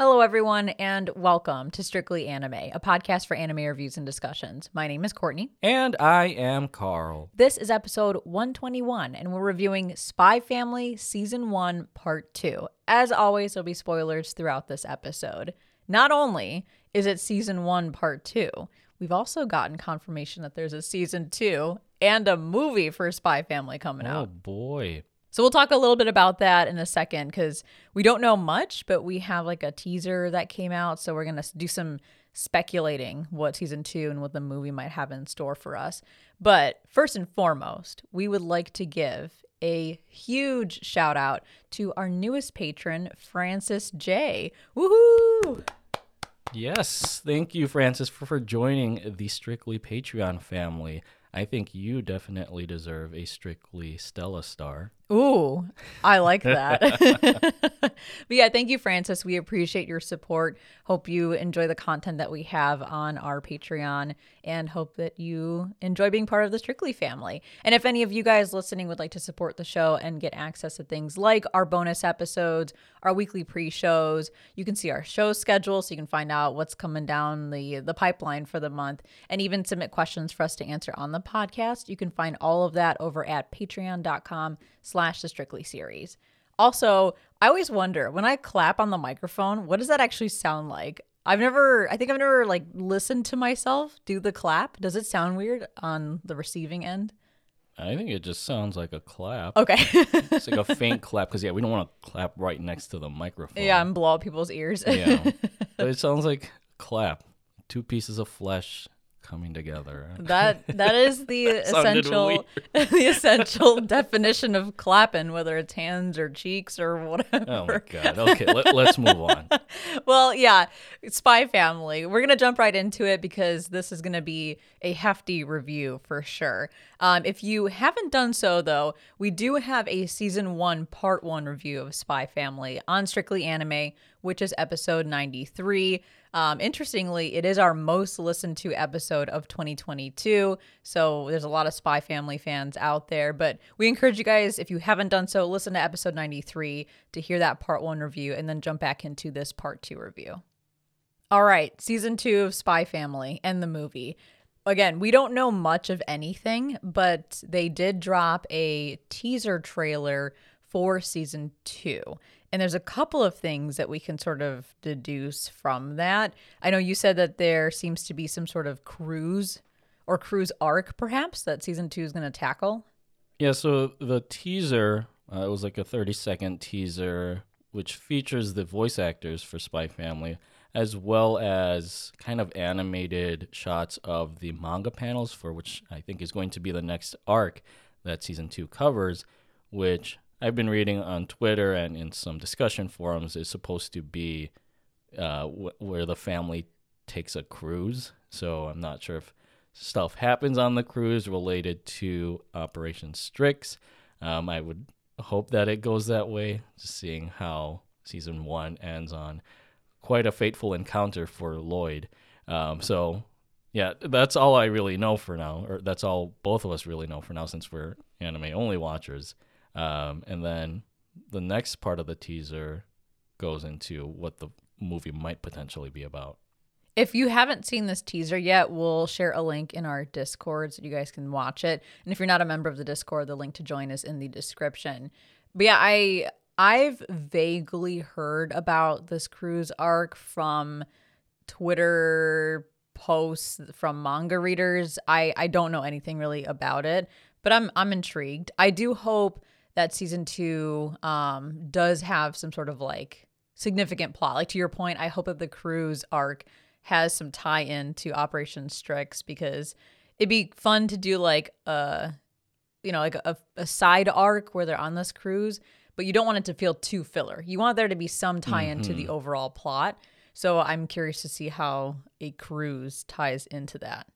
Hello, everyone, and welcome to Strictly Anime, a podcast for anime reviews and discussions. My name is Courtney. And I am Carl. This is episode 121, and we're reviewing Spy Family Season 1, Part 2. As always, there'll be spoilers throughout this episode. Not only is it Season 1, Part 2, we've also gotten confirmation that there's a Season 2 and a movie for Spy Family coming Oh out. Oh, boy. So we'll talk a little bit about that in a second because we don't know much, but we have like a teaser that came out. So we're going to do some speculating what season two and what the movie might have in store for us. But first and foremost, we would like to give a huge shout out to our newest patron, Francis J. Woohoo! Yes. Thank you, Francis, for, for joining the Strictly Patreon family. I think you definitely deserve a Strictly Stella star. Ooh, I like that. but yeah, thank you, Francis. We appreciate your support. Hope you enjoy the content that we have on our Patreon and hope that you enjoy being part of the Strictly family. And if any of you guys listening would like to support the show and get access to things like our bonus episodes, our weekly pre-shows, you can see our show schedule so you can find out what's coming down the the pipeline for the month and even submit questions for us to answer on the podcast. You can find all of that over at patreon.com slash the strictly series. Also, I always wonder when I clap on the microphone, what does that actually sound like? I've never I think I've never like listened to myself do the clap. Does it sound weird on the receiving end? I think it just sounds like a clap. Okay. It's like a faint clap because, yeah, we don't want to clap right next to the microphone. yeah, and blow out people's ears. Yeah. but it sounds like clap. Two pieces of flesh coming together. That that is the essential the essential definition of clapping, whether it's hands or cheeks or whatever. Oh my god. Okay, let, let's move on. well, yeah, Spy Family. We're gonna jump right into it because this is gonna be a hefty review for sure. Um, if you haven't done so, though, we do have a season one, part one review of Spy Family on Strictly Anime, which is episode ninety three. Um, interestingly, it is our most listened to episode of 2022. So there's a lot of Spy Family fans out there. But we encourage you guys, if you haven't done so, listen to episode 93 to hear that part one review and then jump back into this part two review. All right, season two of Spy Family and the movie. Again, we don't know much of anything, but they did drop a teaser trailer for season two. And there's a couple of things that we can sort of deduce from that. I know you said that there seems to be some sort of cruise or cruise arc, perhaps, that season two is going to tackle. Yeah, so the teaser, uh, it was like a 30 second teaser, which features the voice actors for Spy Family, as well as kind of animated shots of the manga panels, for which I think is going to be the next arc that season two covers, which I've been reading on Twitter and in some discussion forums is supposed to be uh, wh- where the family takes a cruise. So I'm not sure if stuff happens on the cruise related to Operation Strix. Um, I would hope that it goes that way, just seeing how season one ends on quite a fateful encounter for Lloyd. Um, so, yeah, that's all I really know for now, or that's all both of us really know for now, since we're anime only watchers. Um, and then the next part of the teaser goes into what the movie might potentially be about. If you haven't seen this teaser yet, we'll share a link in our Discord so you guys can watch it. And if you're not a member of the Discord, the link to join is in the description. But yeah, I I've vaguely heard about this cruise arc from Twitter posts from manga readers. I I don't know anything really about it, but I'm I'm intrigued. I do hope that season 2 um does have some sort of like significant plot. Like to your point, I hope that the cruise arc has some tie in to Operation Strix because it'd be fun to do like a you know like a, a side arc where they're on this cruise but you don't want it to feel too filler. You want there to be some tie in to the overall plot. So i'm curious to see how a cruise ties into that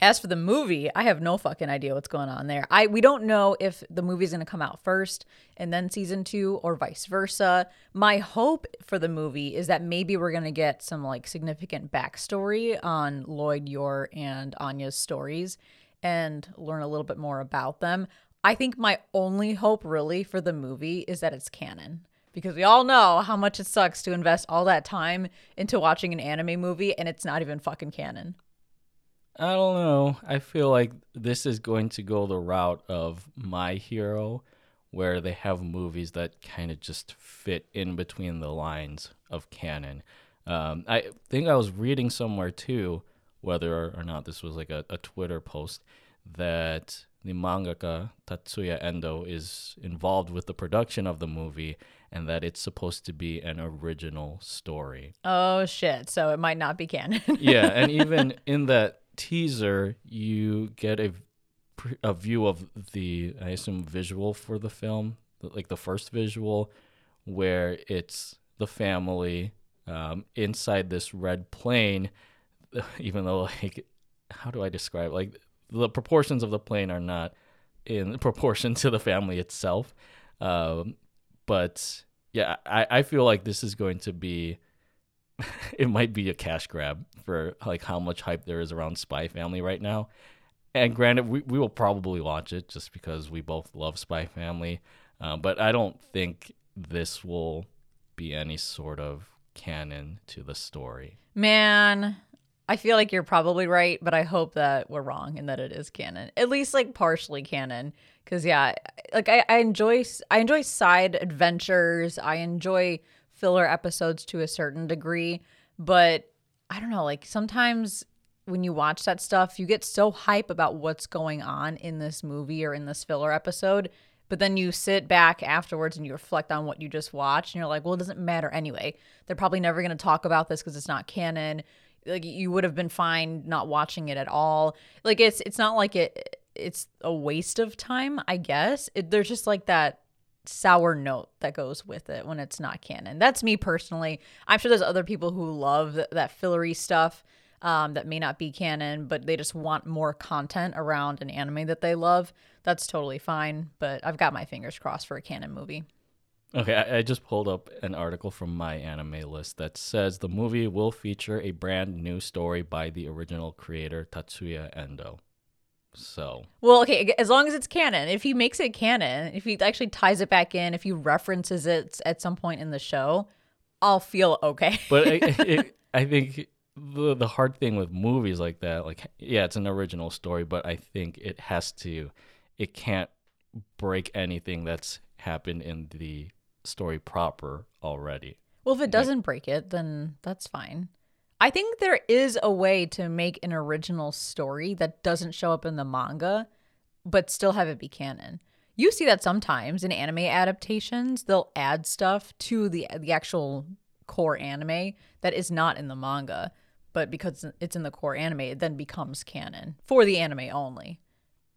as for the movie i have no fucking idea what's going on there i we don't know if the movie's going to come out first and then season two or vice versa my hope for the movie is that maybe we're going to get some like significant backstory on lloyd yor and anya's stories and learn a little bit more about them. I think my only hope really for the movie is that it's canon. because we all know how much it sucks to invest all that time into watching an anime movie and it's not even fucking canon. I don't know. I feel like this is going to go the route of My Hero, where they have movies that kind of just fit in between the lines of canon. Um, I think I was reading somewhere too, whether or not this was like a, a Twitter post, that the mangaka Tatsuya Endo is involved with the production of the movie and that it's supposed to be an original story. Oh shit. So it might not be canon. yeah, and even in that teaser, you get a a view of the I assume visual for the film, like the first visual where it's the family um, inside this red plane even though like how do I describe like the proportions of the plane are not in proportion to the family itself. Um, but yeah, I, I feel like this is going to be it might be a cash grab for like how much hype there is around Spy Family right now. And granted, we, we will probably watch it just because we both love Spy Family. Uh, but I don't think this will be any sort of canon to the story. Man, I feel like you're probably right, but I hope that we're wrong and that it is canon. At least like partially canon. Cause yeah, like I, I enjoy I enjoy side adventures. I enjoy filler episodes to a certain degree, but I don't know, like sometimes when you watch that stuff, you get so hype about what's going on in this movie or in this filler episode. But then you sit back afterwards and you reflect on what you just watched, and you're like, well, it doesn't matter anyway. They're probably never going to talk about this because it's not canon like you would have been fine not watching it at all. Like it's it's not like it it's a waste of time, I guess. It, there's just like that sour note that goes with it when it's not canon. That's me personally. I'm sure there's other people who love th- that fillery stuff um, that may not be canon, but they just want more content around an anime that they love. That's totally fine. But I've got my fingers crossed for a canon movie. Okay, I, I, just pulled up an article from my anime list that says the movie will feature a brand new story by the original creator Tatsuya Endo. So well, okay, as long as it's canon. If he makes it canon, if he actually ties it back in, if he references it at some point in the show, I'll feel okay. but I, it, I think the the hard thing with movies like that, like yeah, it's an original story, but I think it has to, it can't break anything that's happened in the story proper already. Well, if it doesn't like, break it, then that's fine. I think there is a way to make an original story that doesn't show up in the manga, but still have it be canon. You see that sometimes in anime adaptations, they'll add stuff to the the actual core anime that is not in the manga, but because it's in the core anime, it then becomes canon for the anime only.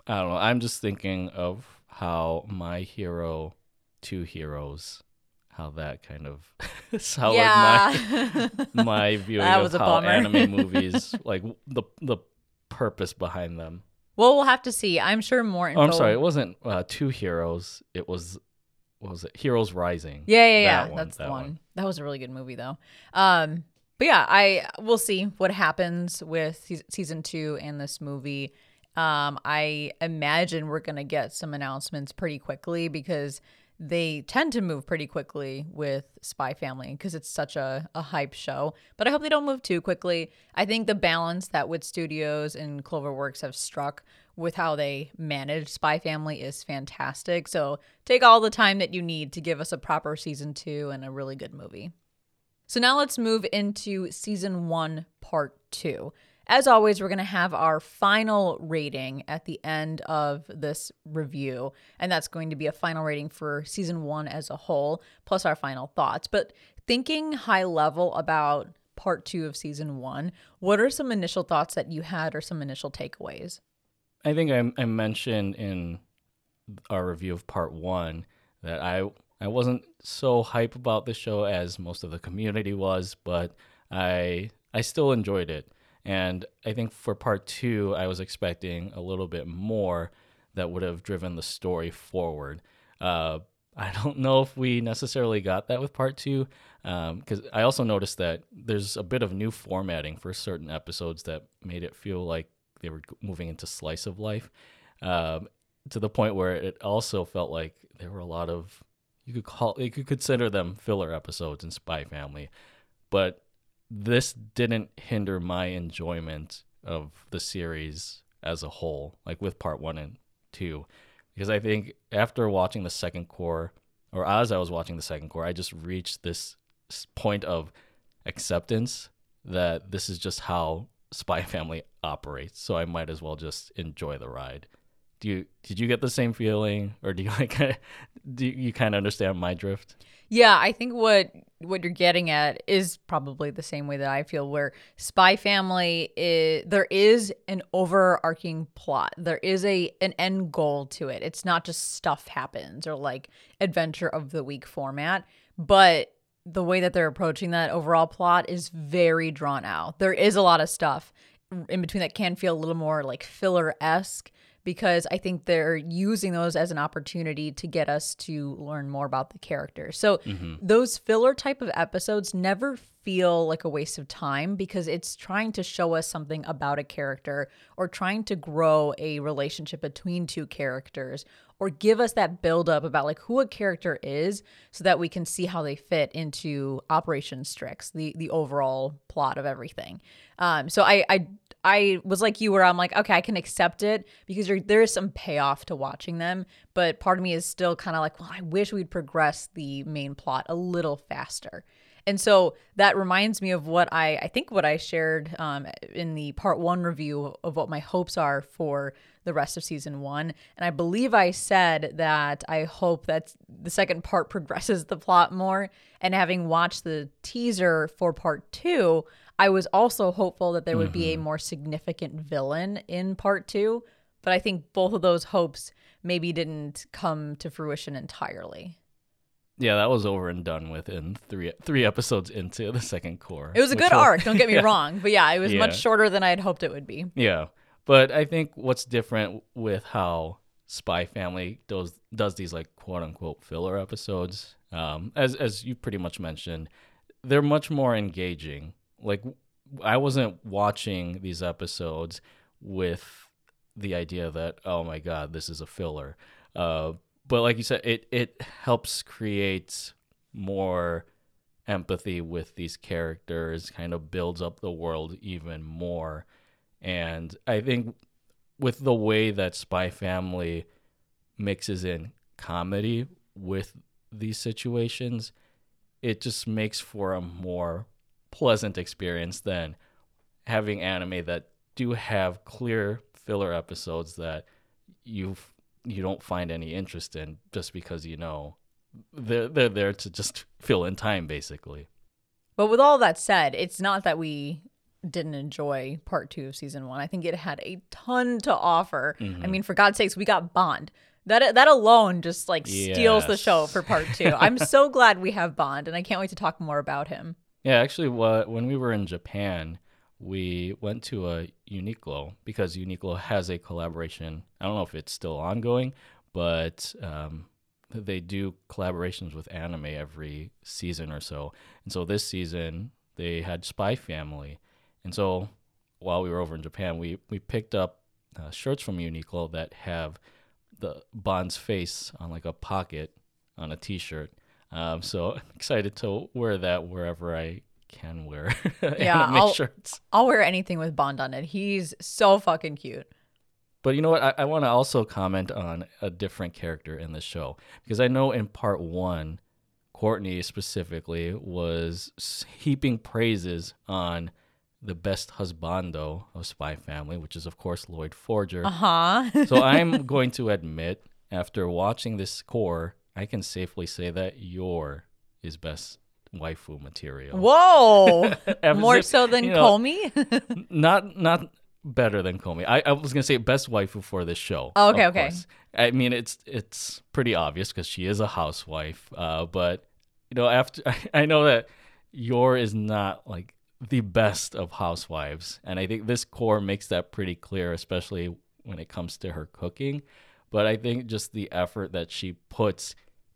I don't know. I'm just thinking of how my hero two heroes how that kind of soured yeah. my my viewing of how anime movies like the the purpose behind them. Well, we'll have to see. I'm sure more. Info... Oh, I'm sorry. It wasn't uh, two heroes. It was what was it? Heroes Rising. Yeah, yeah, yeah. That one, That's that the one. one. That was a really good movie, though. Um, but yeah, I we'll see what happens with season two and this movie. Um, I imagine we're gonna get some announcements pretty quickly because they tend to move pretty quickly with Spy Family because it's such a, a hype show. But I hope they don't move too quickly. I think the balance that Wit Studios and Cloverworks have struck with how they manage Spy Family is fantastic. So take all the time that you need to give us a proper season two and a really good movie. So now let's move into season one, part two. As always, we're going to have our final rating at the end of this review, and that's going to be a final rating for season one as a whole, plus our final thoughts. But thinking high level about part two of season one, what are some initial thoughts that you had or some initial takeaways? I think I, I mentioned in our review of part one that I I wasn't so hype about the show as most of the community was, but I I still enjoyed it. And I think for part two, I was expecting a little bit more that would have driven the story forward. Uh, I don't know if we necessarily got that with part two, because um, I also noticed that there's a bit of new formatting for certain episodes that made it feel like they were moving into slice of life, um, to the point where it also felt like there were a lot of you could call you could consider them filler episodes in Spy Family, but this didn't hinder my enjoyment of the series as a whole, like with part one and two, because I think after watching the second cour, or as I was watching the second cour, I just reached this point of acceptance that this is just how Spy Family operates. So I might as well just enjoy the ride. Do you did you get the same feeling, or do you like do you kind of understand my drift? Yeah, I think what what you're getting at is probably the same way that I feel where Spy Family is there is an overarching plot. There is a an end goal to it. It's not just stuff happens or like adventure of the week format, but the way that they're approaching that overall plot is very drawn out. There is a lot of stuff in between that can feel a little more like filler-esque because I think they're using those as an opportunity to get us to learn more about the character. So those filler type of episodes never feel like a waste of time because it's trying to show us something about a character or trying to grow a relationship between two characters or give us that build up about like who a character is so that we can see how they fit into Operation Strix, the the overall plot of everything. Um, so I I I was like you where I'm like, okay, I can accept it because there is some payoff to watching them, but part of me is still kind of like, well, I wish we'd progress the main plot a little faster. And so that reminds me of what I I think what I shared um, in the part one review of what my hopes are for the rest of season one. And I believe I said that I hope that the second part progresses the plot more. And having watched the teaser for part two, I was also hopeful that there would be a more significant villain in part two. But I think both of those hopes maybe didn't come to fruition entirely. Yeah, that was over and done with in three three episodes into the second cour. It was a good will- arc, don't get me wrong. But yeah, it was Yeah. much shorter than I had hoped it would be. Yeah, but I think what's different with how Spy Family does does these like quote unquote filler episodes, um, as as you pretty much mentioned, they're much more engaging. Like I wasn't watching these episodes with the idea that oh my god this is a filler, uh, but like you said, it it helps create more empathy with these characters, kind of builds up the world even more. And I think with the way that Spy Family mixes in comedy with these situations, it just makes for a more pleasant experience than having anime that do have clear filler episodes that you you don't find any interest in just because you know they're they're there to just fill in time basically. But with all that said, it's not that we didn't enjoy part two of season one. I think it had a ton to offer. I mm-hmm. mean, for God's sakes, we got Bond. That that alone just like steals the show for part two. I'm so glad we have Bond, and I can't wait to talk more about him. Yeah, actually, what when we were in Japan, we went to a Uniqlo because Uniqlo has a collaboration. I don't know if it's still ongoing, but um, they do collaborations with anime every season or so. And so this season they had Spy Family, and so while we were over in Japan, we we picked up uh, shirts from Uniqlo that have the Bond's face on like a pocket on a T-shirt. Um, so excited to wear that wherever I can wear Yeah, anime I'll- shirts. I'll wear anything with Bond on it. He's so fucking cute. But you know what? I, I want to also comment on a different character in the show because I know in part one, Courtney specifically was heaping praises on the best husbando of Spy Family, which is of course Lloyd Forger. Uh huh. so I'm going to admit, after watching this cour, I can safely say that Yor is best waifu material. Whoa. More so than you know, Komi? not not better than Komi. I, I was gonna say best waifu for this show. Oh, okay, okay. course. I mean, it's it's pretty obvious because she is a housewife. Uh, but you know, after I know that Yor is not like the best of housewives, and I think this cour makes that pretty clear, especially when it comes to her cooking. But I think just the effort that she puts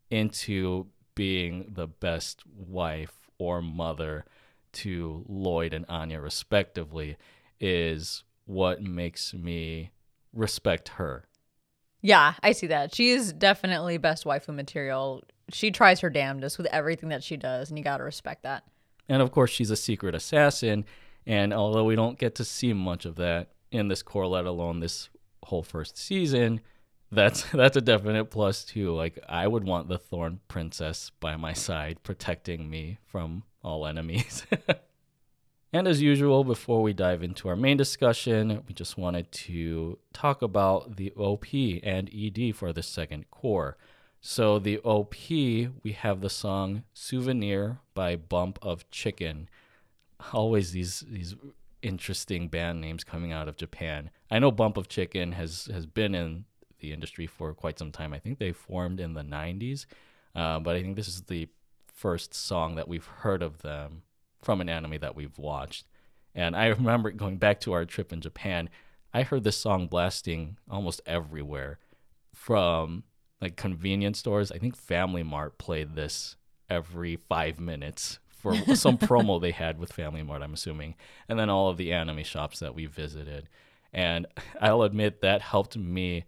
into being the best wife or mother to Lloyd and Anya, respectively, is what makes me respect her. Yeah, I see that. She is definitely best waifu material. She tries her damnedest with everything that she does, and you got to respect that. And of course, she's a secret assassin. And although we don't get to see much of that in this cour, let alone this whole first season, that's that's a definite plus too. Like I would want the Thorn Princess by my side, protecting me from all enemies. and as usual, before we dive into our main discussion, we just wanted to talk about the OP and ED for the second cour. So the OP, we have the song "Souvenir" by Bump of Chicken. Always these these interesting band names coming out of Japan. I know Bump of Chicken has has been in the industry for quite some time. I think they formed in the 90s, uh, but I think this is the first song that we've heard of them from an anime that we've watched. And I remember going back to our trip in Japan, I heard this song blasting almost everywhere from like convenience stores. I think Family Mart played this every five minutes for some promo they had with Family Mart, I'm assuming. And then all of the anime shops that we visited. And I'll admit that helped me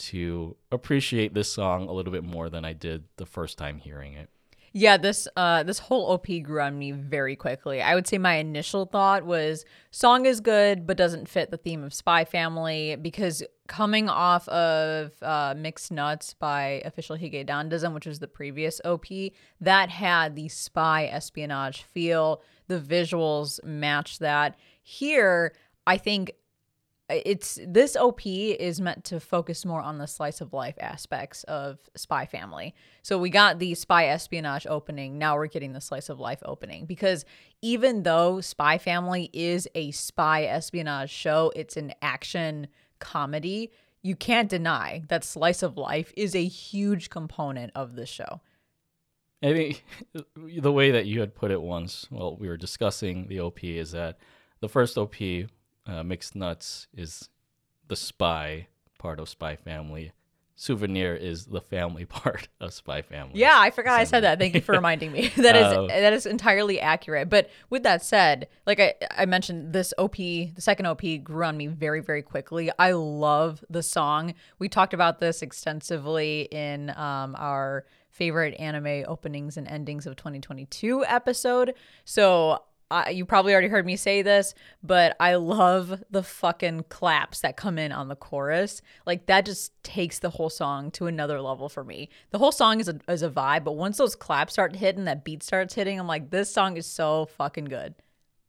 to appreciate this song a little bit more than I did the first time hearing it. Yeah, this uh this whole OP grew on me very quickly. I would say my initial thought was song is good but doesn't fit the theme of Spy Family because coming off of uh, Mixed Nuts by Official Hige Dandism, which was the previous OP, that had the spy espionage feel. The visuals match that. Here, I think it's this op is meant to focus more on the slice of life aspects of spy family. So we got the spy espionage opening. Now we're getting the slice of life opening because even though spy family is a spy espionage show it's an action comedy you can't deny that slice of life is a huge component of the show. I think the way that you had put it once while we were discussing the op is that the first op uh, Mixed Nuts is the spy part of Spy Family. Souvenir is the family part of Spy Family. Yeah, I forgot I said that. Thank you for reminding me. that is uh, that is entirely accurate. But with that said, like I, I mentioned, this OP, the second OP, grew on me very very quickly. I love the song. We talked about this extensively in um, our favorite anime openings and endings of 2022 episode. So I, you probably already heard me say this, but I love the fucking claps that come in on the chorus. Like that just takes the whole song to another level for me. The whole song is a, is a vibe, but once those claps start hitting, that beat starts hitting, I'm like, this song is so fucking good.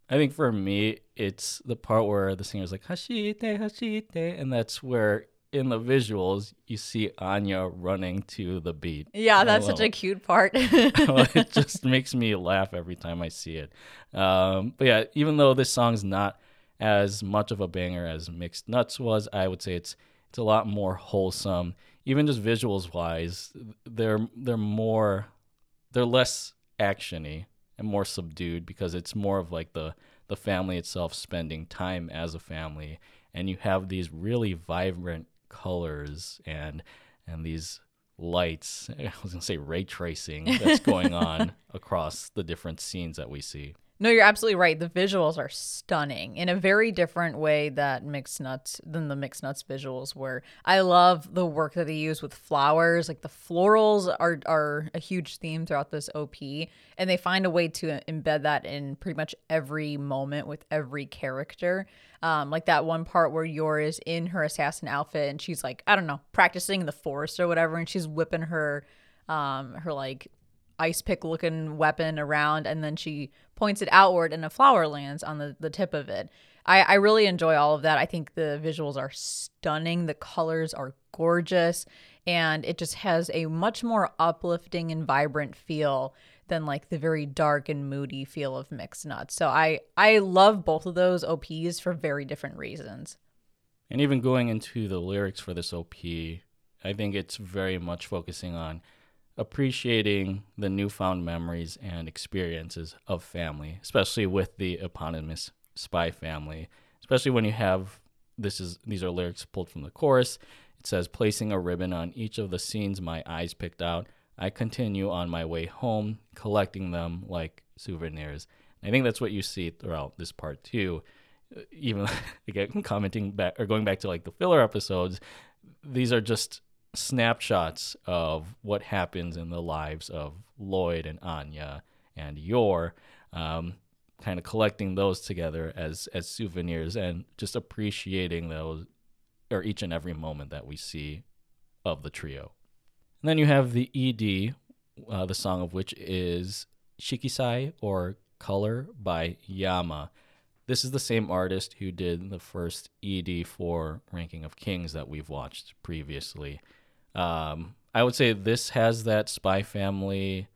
I think for me, it's the part where the singer's like Hashite, Hashite, and that's where in the visuals, you see Anya running to the beat. Yeah, that's such a cute part. it just makes me laugh every time I see it. Um, but yeah, even though this song's not as much of a banger as Mixed Nuts was, I would say it's it's a lot more wholesome. Even just visuals wise, they're they're more they're less actiony and more subdued because it's more of like the the family itself spending time as a family and you have these really vibrant colors and and these lights. I was gonna say ray tracing that's going on across the different scenes that we see. No, you're absolutely right. The visuals are stunning in a very different way that Mixed Nuts than the Mixed Nuts visuals were. I love the work that they use with flowers. Like the florals are are a huge theme throughout this OP, and they find a way to embed that in pretty much every moment with every character. Um, like that one part where Yor is in her assassin outfit and she's like, I don't know, practicing in the forest or whatever, and she's whipping her um her like ice pick looking weapon around and then she points it outward and a flower lands on the, the tip of it. I, I really enjoy all of that. I think the visuals are stunning. The colors are gorgeous. And it just has a much more uplifting and vibrant feel than like the very dark and moody feel of Mixed Nuts. So I, I love both of those OPs for very different reasons. And even going into the lyrics for this OP, I think it's very much focusing on appreciating the newfound memories and experiences of family, especially with the eponymous spy family. Especially when you have this is these are lyrics pulled from the chorus. It says, placing a ribbon on each of the scenes my eyes picked out. I continue on my way home, collecting them like souvenirs. I think that's what you see throughout this part too. Uh, even again, commenting back or going back to like the filler episodes, these are just snapshots of what happens in the lives of Lloyd and Anya and Yor, um, kind of collecting those together as as souvenirs and just appreciating those or each and every moment that we see of the trio. And then you have the ED, uh, the song of which is Shikisai or Color by Yama. This is the same artist who did the first ED for Ranking of Kings that we've watched previously. Um, I would say this has that Spy Family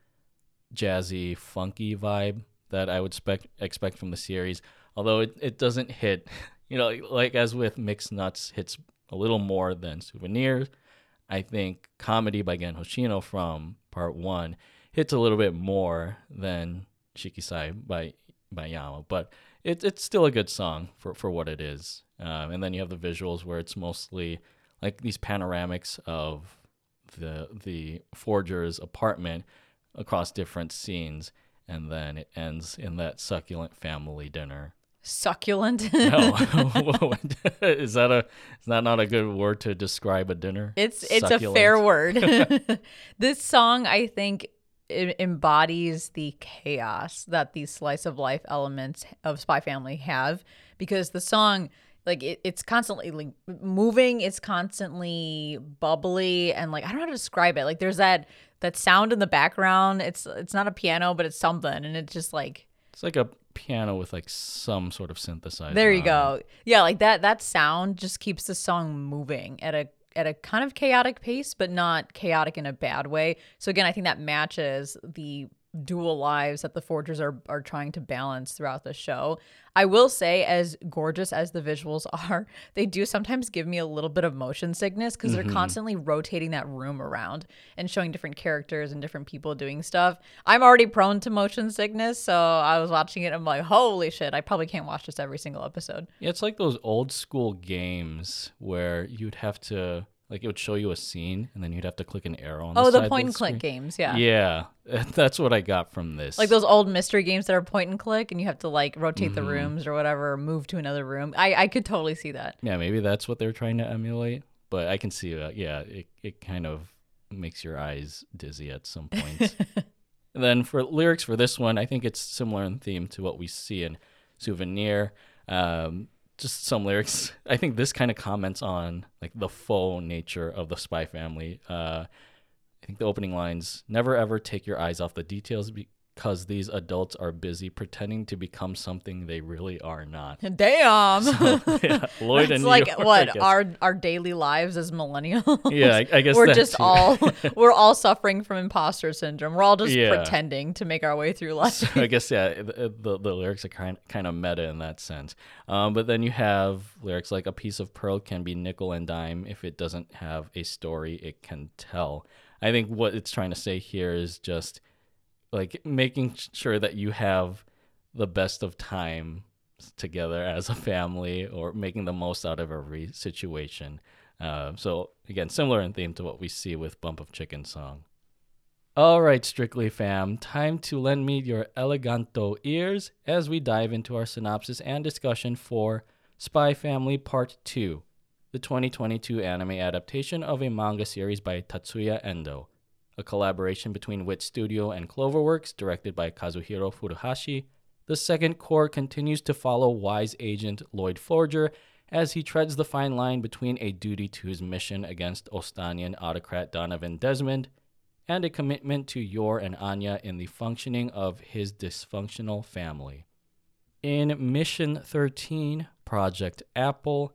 jazzy, funky vibe that I would spec- expect from the series. Although it, it doesn't hit, you know, like as with Mixed Nuts, hits a little more than Souvenirs. I think Comedy by Gen Hoshino from part one hits a little bit more than Shikisai by by Yama, but it's it's still a good song for, for what it is. Um, and then you have the visuals where it's mostly like these panoramics of the the forger's apartment across different scenes, and then it ends in that succulent family dinner. Succulent. no, is that a is that not a good word to describe a dinner? It's it's succulent. a fair word. this song, I think, it embodies the chaos that these slice of life elements of Spy Family have because the song like it, it's constantly like moving it's constantly bubbly and like i don't know how to describe it. Like there's that that sound in the background. It's it's not a piano but it's something and it's just like it's like a piano with like some sort of synthesizer there you go. yeah like that that sound just keeps the song moving at a at a kind of chaotic pace, but not chaotic in a bad way. So again, I think that matches the dual lives that the forgers are are trying to balance throughout the show. I will say as gorgeous as the visuals are, they do sometimes give me a little bit of motion sickness because mm-hmm. they're constantly rotating that room around and showing different characters and different people doing stuff. I'm already prone to motion sickness, so I was watching it and I'm like, "Holy shit, I probably can't watch this every single episode." Yeah, it's like those old school games where you'd have to like it would show you a scene, and then you'd have to click an arrow on. Oh, the, the point and click games, yeah. Yeah, that's what I got from this. Like those old mystery games that are point and click, and you have to like rotate mm-hmm. the rooms or whatever, or move to another room. I I could totally see that. Yeah, maybe that's what they're trying to emulate, but I can see that. Yeah, it it kind of makes your eyes dizzy at some point. and then for lyrics for this one, I think it's similar in theme to what we see in Souvenir. Um, just some lyrics. I think this kind of comments on like the faux nature of the Spy Family. Uh, I think the opening lines: "Never ever take your eyes off the details because these adults are busy pretending to become something they really are not. Damn. So, yeah, Lloyd it's and like Yor, what our our daily lives as millennials. Yeah, I, I guess we're just too. all we're all suffering from imposter syndrome. We're all just Yeah. pretending to make our way through life. So I guess yeah, the, the, the lyrics are kind kind of meta in that sense. Um, but then you have lyrics like a piece of pearl can be nickel and dime if it doesn't have a story it can tell. I think what it's trying to say here is just like making sure that you have the best of time together as a family or making the most out of every situation. Uh, so again, similar in theme to what we see with Bump of Chicken song. All right, Strictly fam, time to lend me your eleganto ears as we dive into our synopsis and discussion for Spy Family Part 2, the 2022 anime adaptation of a manga series by Tatsuya Endo a collaboration between Wit Studio and Cloverworks, directed by Kazuhiro Furuhashi. The second cour continues to follow wise agent Lloyd Forger as he treads the fine line between a duty to his mission against Ostanian autocrat Donovan Desmond and a commitment to Yor and Anya in the functioning of his dysfunctional family. In Mission 13, Project Apple,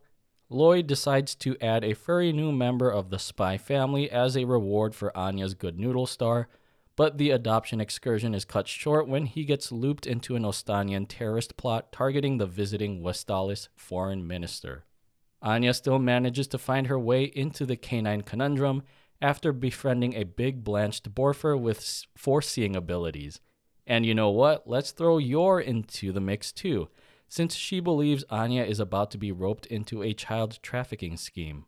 Lloyd decides to add a furry new member of the spy family as a reward for Anya's good noodle star, but the adoption excursion is cut short when he gets looped into an Ostanian terrorist plot targeting the visiting Westalis foreign minister. Anya still manages to find her way into the canine conundrum after befriending a big blanched Borfer with foreseeing abilities. And you know what? Let's throw Yor into the mix too since she believes Anya is about to be roped into a child trafficking scheme.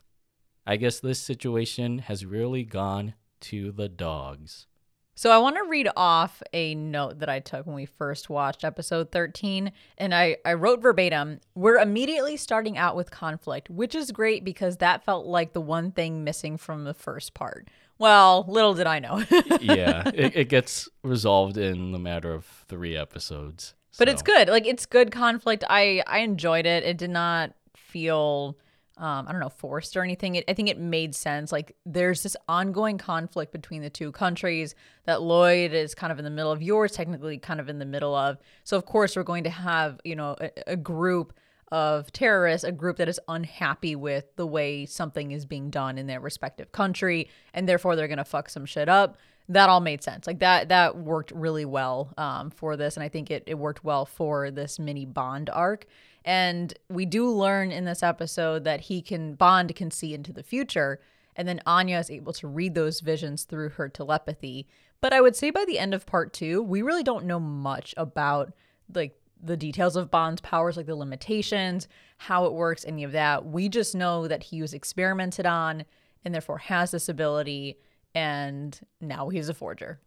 I guess this situation has really gone to the dogs. So I want to read off a note that I took when we first watched episode 13 and I I wrote verbatim, we're immediately starting out with conflict, which is great because that felt like the one thing missing from the first part. Well, little did I know. yeah, it, it gets resolved in the matter of 3 episodes. But it's good. Like it's good conflict. I I enjoyed it. It did not feel um, I don't know, forced or anything. It, I think it made sense. Like there's this ongoing conflict between the two countries that Lloyd is kind of in the middle of, Yor's technically kind of in the middle of. So of course we're going to have you know a, a group of terrorists, a group that is unhappy with the way something is being done in their respective country, and therefore they're gonna fuck some shit up. That all made sense. Like that that worked really well um, for this, and I think it it worked well for this mini Bond arc. And we do learn in this episode that he can Bond can see into the future, and then Anya is able to read those visions through her telepathy. But I would say by the end of part two, we really don't know much about like the details of Bond's powers, like the limitations, how it works, any of that. We just know that he was experimented on and therefore has this ability, and now he's a forger.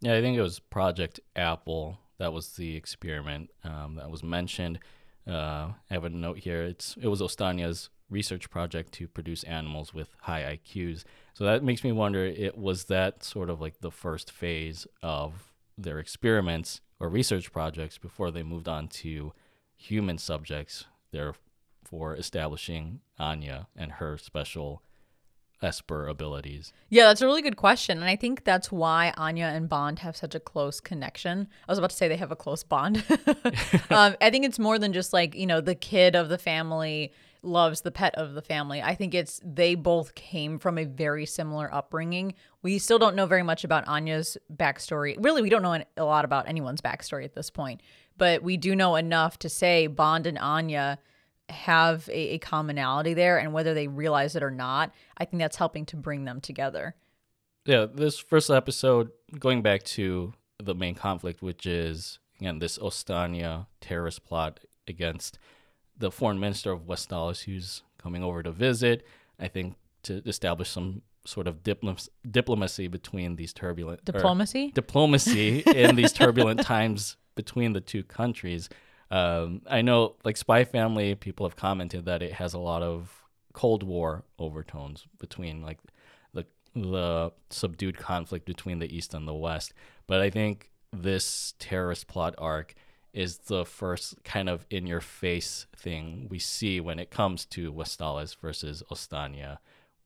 Yeah, I think it was Project Apple that was the experiment um, that was mentioned. Uh, I have a note here. It's it was Ostania's research project to produce animals with high IQs. So that makes me wonder. It was that sort of like the first phase of their experiments or research projects before they moved on to human subjects. Therefore, establishing Anya and her special Esper abilities? Yeah, that's a really good question. And I think that's why Anya and Bond have such a close connection. I was about to say they have a close bond. um, I think it's more than just like, you know, the kid of the family loves the pet of the family. I think it's they both came from a very similar upbringing. We still don't know very much about Anya's backstory. Really, we don't know a lot about anyone's backstory at this point, but we do know enough to say Bond and Anya have a, a commonality there and whether they realize it or not i think that's helping to bring them together. Yeah this first episode going back to the main conflict which is again this ostania terrorist plot against the foreign minister of westalis who's coming over to visit i think to establish some sort of diplom- diplomacy between these turbulent diplomacy? diplomacy in these turbulent times between the two countries um, I know, like Spy Family, people have commented that it has a lot of Cold War overtones between like the the subdued conflict between the East and the West. But I think this terrorist plot arc is the first kind of in your face thing we see when it comes to Westalis versus Ostania,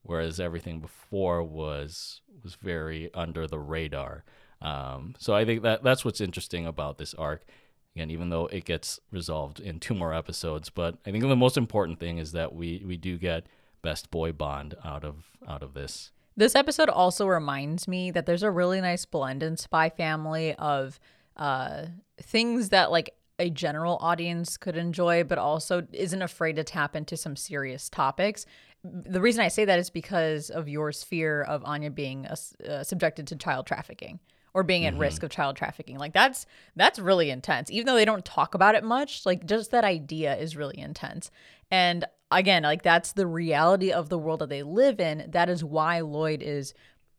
whereas everything before was was very under the radar. Um, so I think that that's what's interesting about this arc again, even though it gets resolved in two more episodes. But I think the most important thing is that we we do get best boy bond out of out of this. This episode also reminds me that there's a really nice blend in Spy Family of uh, things that like a general audience could enjoy, but also isn't afraid to tap into some serious topics. The reason I say that is because of Yor's fear of Anya being uh, subjected to child trafficking or being at mm-hmm. risk of child trafficking. Like that's that's really intense. Even though they don't talk about it much, like just that idea is really intense. And again, like that's the reality of the world that they live in. That is why Lloyd is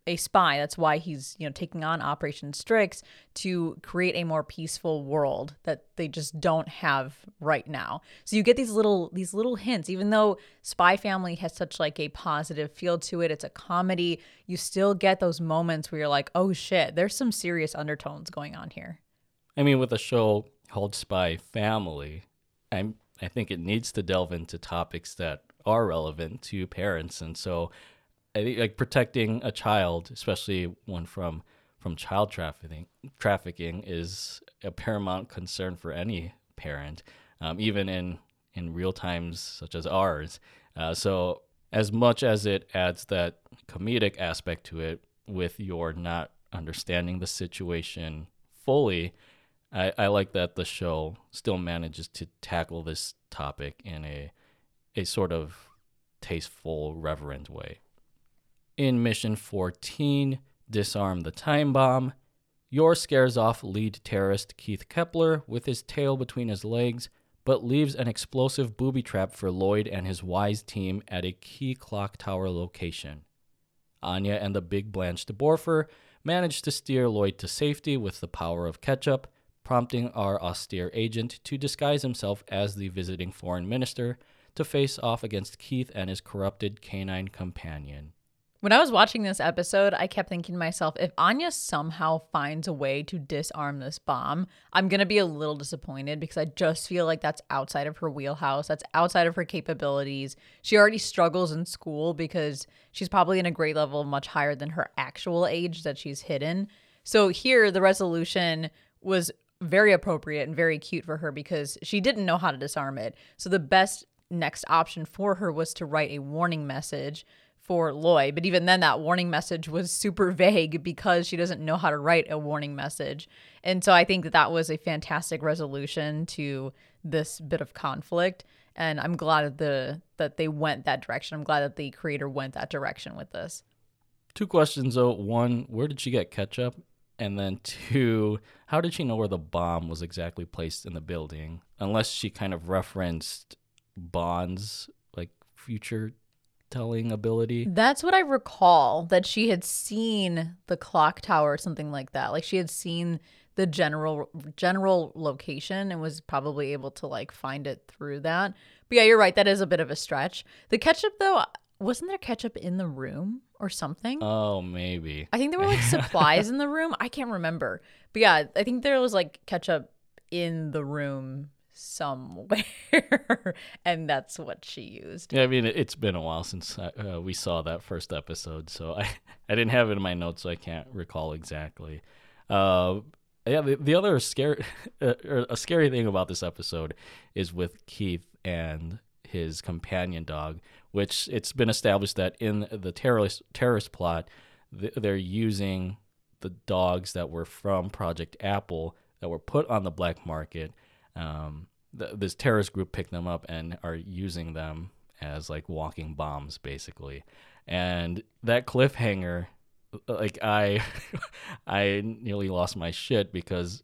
a spy. That's why he's, you know, taking on Operation Strix to create a more peaceful world that they just don't have right now. So you get these little these little hints even though Spy Family has such like a positive feel to it. It's a comedy. You still get those moments where you're like, "Oh shit, there's some serious undertones going on here." I mean, with a show called Spy Family, I'm I think it needs to delve into topics that are relevant to parents and so I think like protecting a child, especially one from from child trafficking, trafficking is a paramount concern for any parent, um, even in in real times such as ours. Uh, so as much as it adds that comedic aspect to it, with Yor not understanding the situation fully, I, I like that the show still manages to tackle this topic in a a sort of tasteful, reverent way. In Mission 14, Disarm the Time Bomb, Yor scares off lead terrorist Keith Kepler with his tail between his legs, but leaves an explosive booby trap for Lloyd and his wise team at a key clock tower location. Anya and the big Blanche de Boerfer manage to steer Lloyd to safety with the power of ketchup, prompting our austere agent to disguise himself as the visiting foreign minister to face off against Keith and his corrupted canine companion. When I was watching this episode, I kept thinking to myself, if Anya somehow finds a way to disarm this bomb, I'm going to be a little disappointed because I just feel like that's outside of her wheelhouse. That's outside of her capabilities. She already struggles in school because she's probably in a grade level much higher than her actual age that she's hidden. So here, the resolution was very appropriate and very cute for her because she didn't know how to disarm it. So the best next option for her was to write a warning message for Loy. But even then, that warning message was super vague because she doesn't know how to write a warning message. And so I think that that was a fantastic resolution to this bit of conflict. And I'm glad that the that they went that direction. I'm glad that the creator went that direction with this. Two questions though. One, where did she get ketchup? And then two, how did she know where the bomb was exactly placed in the building? Unless she kind of referenced Bond's like future telling ability. That's what I recall that she had seen the clock tower or something like that. Like she had seen the general general location and was probably able to like find it through that. But yeah, you're right. That is a bit of a stretch. The ketchup though, wasn't there ketchup in the room or something? Oh, maybe. I think there were like supplies in the room. I can't remember. But yeah, I think there was like ketchup in the room somewhere and that's what she used. Yeah i mean it's been a while since uh, we saw that first episode so i i didn't have it in my notes so i can't recall exactly. Uh yeah the, the other scary uh, a scary thing about this episode is with keith and his companion dog which it's been established that in the terrorist terrorist plot they're using the dogs that were from project apple that were put on the black market um, th- this terrorist group picked them up and are using them as like walking bombs basically and that cliffhanger like i i nearly lost my shit because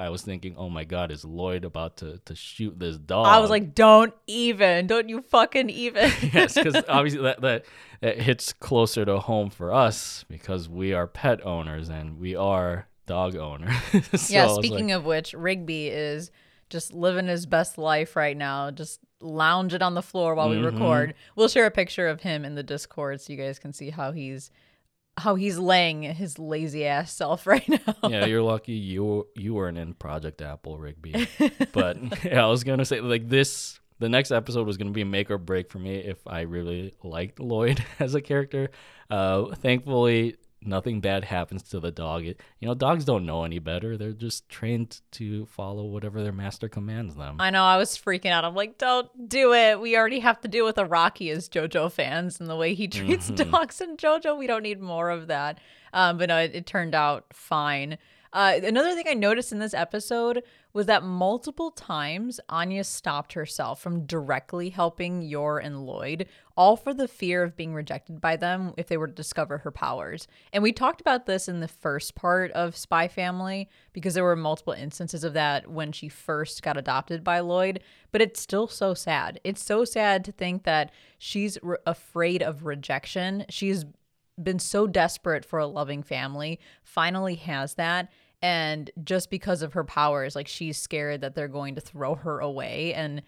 I was thinking, oh my god, is Lloyd about to, to shoot this dog? I was like, don't even, don't you fucking even. yes, because obviously that, that that hits closer to home for us because we are pet owners and we are dog owners. so yeah. Speaking like, of which, Rigby is just living his best life right now, just lounging on the floor while mm-hmm. we record. We'll share a picture of him in the Discord so you guys can see how he's how he's laying his lazy ass self right now. yeah, you're lucky you you weren't in Project Apple, Rigby. but yeah, I was gonna say like this. The next episode was gonna be a make or break for me if I really liked Lloyd as a character. Uh, thankfully, nothing bad happens to the dog. It, you know, dogs don't know any better. They're just trained to follow whatever their master commands them. I know. I was freaking out. I'm like, don't do it. We already have to deal with Araki as JoJo fans and the way he treats mm-hmm. dogs in JoJo. We don't need more of that. Um, but no, it, it turned out fine. Uh, another thing I noticed in this episode was that multiple times Anya stopped herself from directly helping Yor and Lloyd, all for the fear of being rejected by them if they were to discover her powers. And we talked about this in the first part of Spy Family because there were multiple instances of that when she first got adopted by Lloyd, but it's still so sad. It's so sad to think that she's re- afraid of rejection. She's been so desperate for a loving family, finally has that. And just because of her powers, like she's scared that they're going to throw her away. And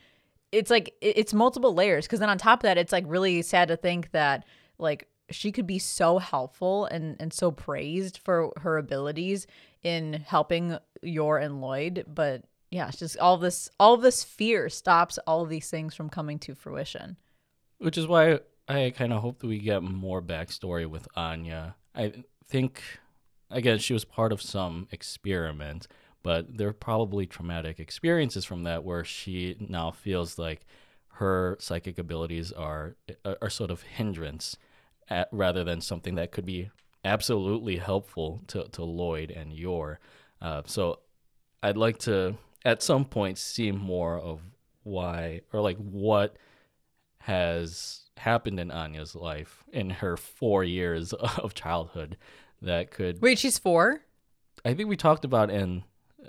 it's like, it's multiple layers. Cause then on top of that, it's like really sad to think that like she could be so helpful and, and so praised for her abilities in helping Yor and Lloyd. But yeah, it's just all this, all this fear stops all these things from coming to fruition. Which is why I kind of hope that we get more backstory with Anya. I think, again, she was part of some experiment, but there are probably traumatic experiences from that where she now feels like her psychic abilities are are sort of hindrance at, rather than something that could be absolutely helpful to, to Lloyd and Yor. Uh, so I'd like to at some point see more of why or like what has happened in Anya's life in her four years of childhood that could. Wait, she's four? I think we talked about in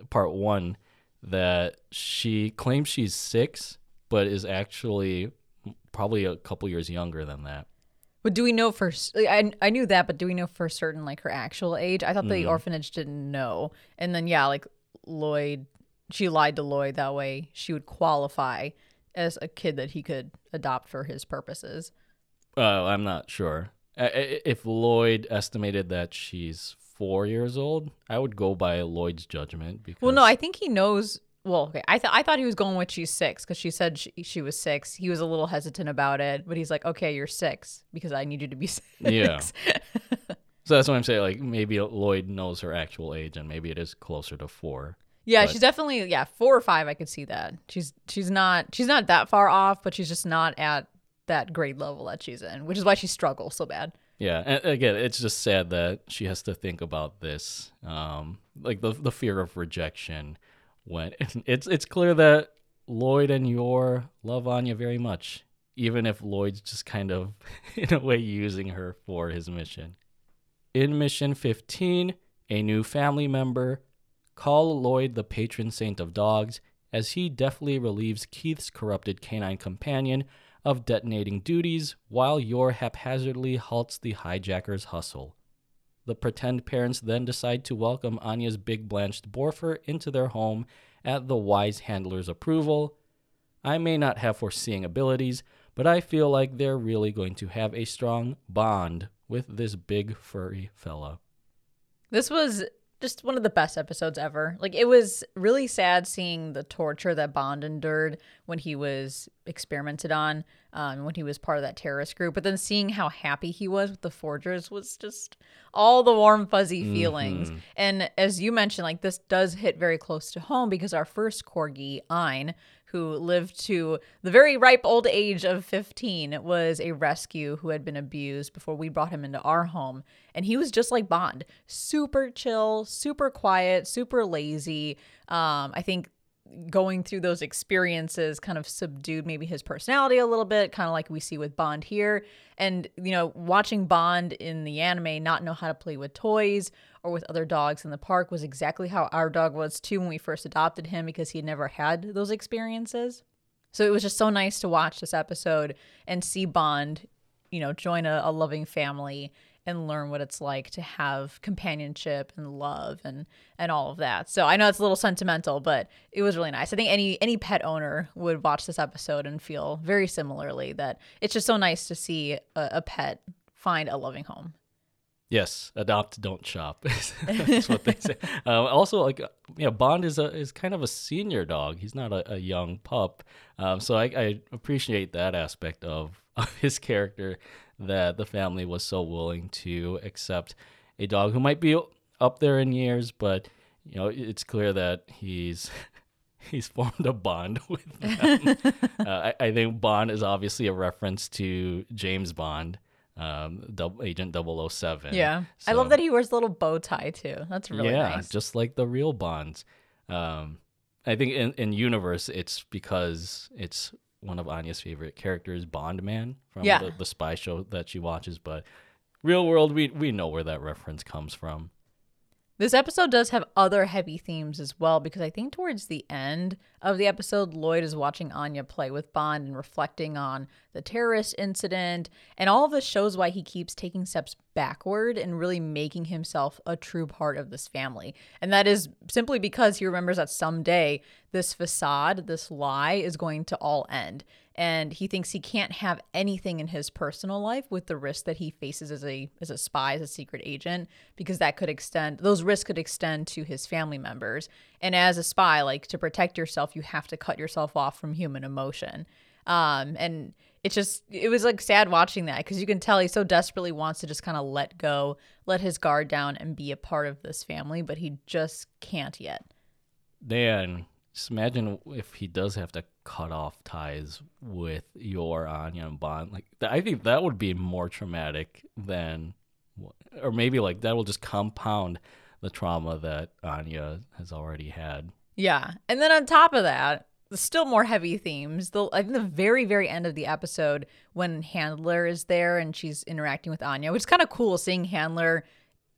part one that she claims she's six, but is actually probably a couple years younger than that. But do we know for I I knew that, but do we know for certain like her actual age? I thought the mm-hmm. orphanage didn't know. And then yeah, like Lloyd she lied to Lloyd that way she would qualify as a kid that he could adopt for his purposes. Uh, I'm not sure. If Lloyd estimated that she's four years old, I would go by Lloyd's judgment. Because Well, no, I think he knows. Well, okay, I thought I thought he was going with she's six because she said she, she was six. He was a little hesitant about it, but he's like, okay, you're six because I need you to be six. Yeah. so that's what I'm saying. Like maybe Lloyd knows her actual age, and maybe it is closer to four. Yeah, But- she's definitely yeah four or five. I could see that. She's she's not she's not that far off, but she's just not at that grade level that she's in, which is why she struggles so bad. Yeah, and again, it's just sad that she has to think about this, um, like the the fear of rejection. When it's it's clear that Lloyd and Yor love Anya very much, even if Lloyd's just kind of, in a way, using her for his mission. In mission 15, a new family member, call Lloyd the patron saint of dogs, as he deftly relieves Keith's corrupted canine companion of detonating duties while Yor haphazardly halts the hijacker's hustle. The pretend parents then decide to welcome Anya's big blanched Borfer into their home at the wise handler's approval. I may not have foreseeing abilities, but I feel like they're really going to have a strong bond with this big furry fella. This was just one of the best episodes ever. Like it was really sad seeing the torture that Bond endured when he was experimented on, um, when he was part of that terrorist group. But then seeing how happy he was with the forgers was just all the warm fuzzy feelings. And as you mentioned, like this does hit very close to home because our first corgi, Ein, who lived to the very ripe old age of 15 was a rescue who had been abused before we brought him into our home. And he was just like bond super chill super quiet super lazy. Um, i think going through those experiences kind of subdued maybe his personality a little bit kind of like we see with bond here. And you know watching bond in the anime not know how to play with toys or with other dogs in the park was exactly how our dog was too when we first adopted him because he had never had those experiences. So it was just so nice to watch this episode and see Bond, you know, join a, a loving family and learn what it's like to have companionship and love and and all of that. So I know it's a little sentimental, but it was really nice. I think any any pet owner would watch this episode and feel very similarly that it's just so nice to see a, a pet find a loving home. Yes, adopt, don't shop. That's what they say. Uh, also, like, you know, Bond is a is kind of a senior dog. He's not a, a young pup. Um, so I, I appreciate that aspect of, of his character that the family was so willing to accept a dog who might be up there in years, but you know, it's clear that he's he's formed a bond with them. uh, I, I think Bond is obviously a reference to James Bond um double agent 007 Yeah. I love that he wears a little bow tie too. That's really yeah nice. just like the real bonds um i think in in universe it's because it's one of anya's favorite characters bond man from Yeah. the, the spy show that she watches but real world we we know where that reference comes from This episode does have other heavy themes as well because I think towards the end of the episode, Lloyd is watching Anya play with Bond and reflecting on the terrorist incident. And all of this shows why he keeps taking steps backward and really making himself a true part of this family. And that is simply because he remembers that someday this facade, this lie, is going to all end. And he thinks he can't have anything in his personal life with the risk that he faces as a as a spy, as a secret agent, because that could extend those risks could extend to his family members. And as a spy, like to protect yourself, you have to cut yourself off from human emotion. Um, and it's just it was like sad watching that because you can tell he so desperately wants to just kind of let go, let his guard down, and be a part of this family, but he just can't yet. Dan, just imagine if he does have to cut off ties with Yor Anya and Bond. Like, I think that would be more traumatic than, or maybe like that will just compound the trauma that Anya has already had. Yeah. And then on top of that, still more heavy themes. The I think the very, very end of the episode when Handler is there and she's interacting with Anya, which is kind of cool seeing Handler,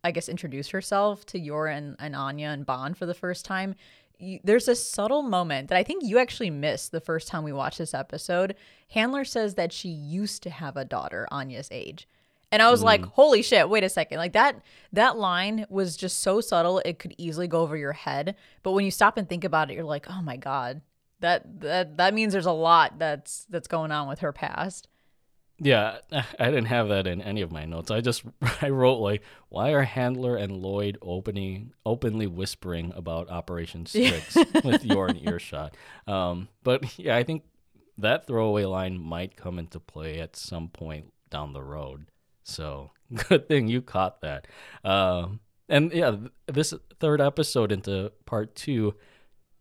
I guess, introduce herself to Yor and, and Anya and Bond for the first time. You, there's a subtle moment that I think you actually missed the first time we watched this episode. Handler says that she used to have a daughter Anya's age. And I was like, mm. "Holy shit, wait a second. Like that that line was just so subtle it could easily go over your head, but when you stop and think about it, you're like, "Oh my god. That that that means there's a lot that's that's going on with her past." Yeah, I didn't have that in any of my notes. I just I wrote like, why are Handler and Lloyd opening openly whispering about Operation Strix with Yor in earshot? Um, but yeah, I think that throwaway line might come into play at some point down the road. So good thing you caught that. Um, and yeah, this third episode into part two,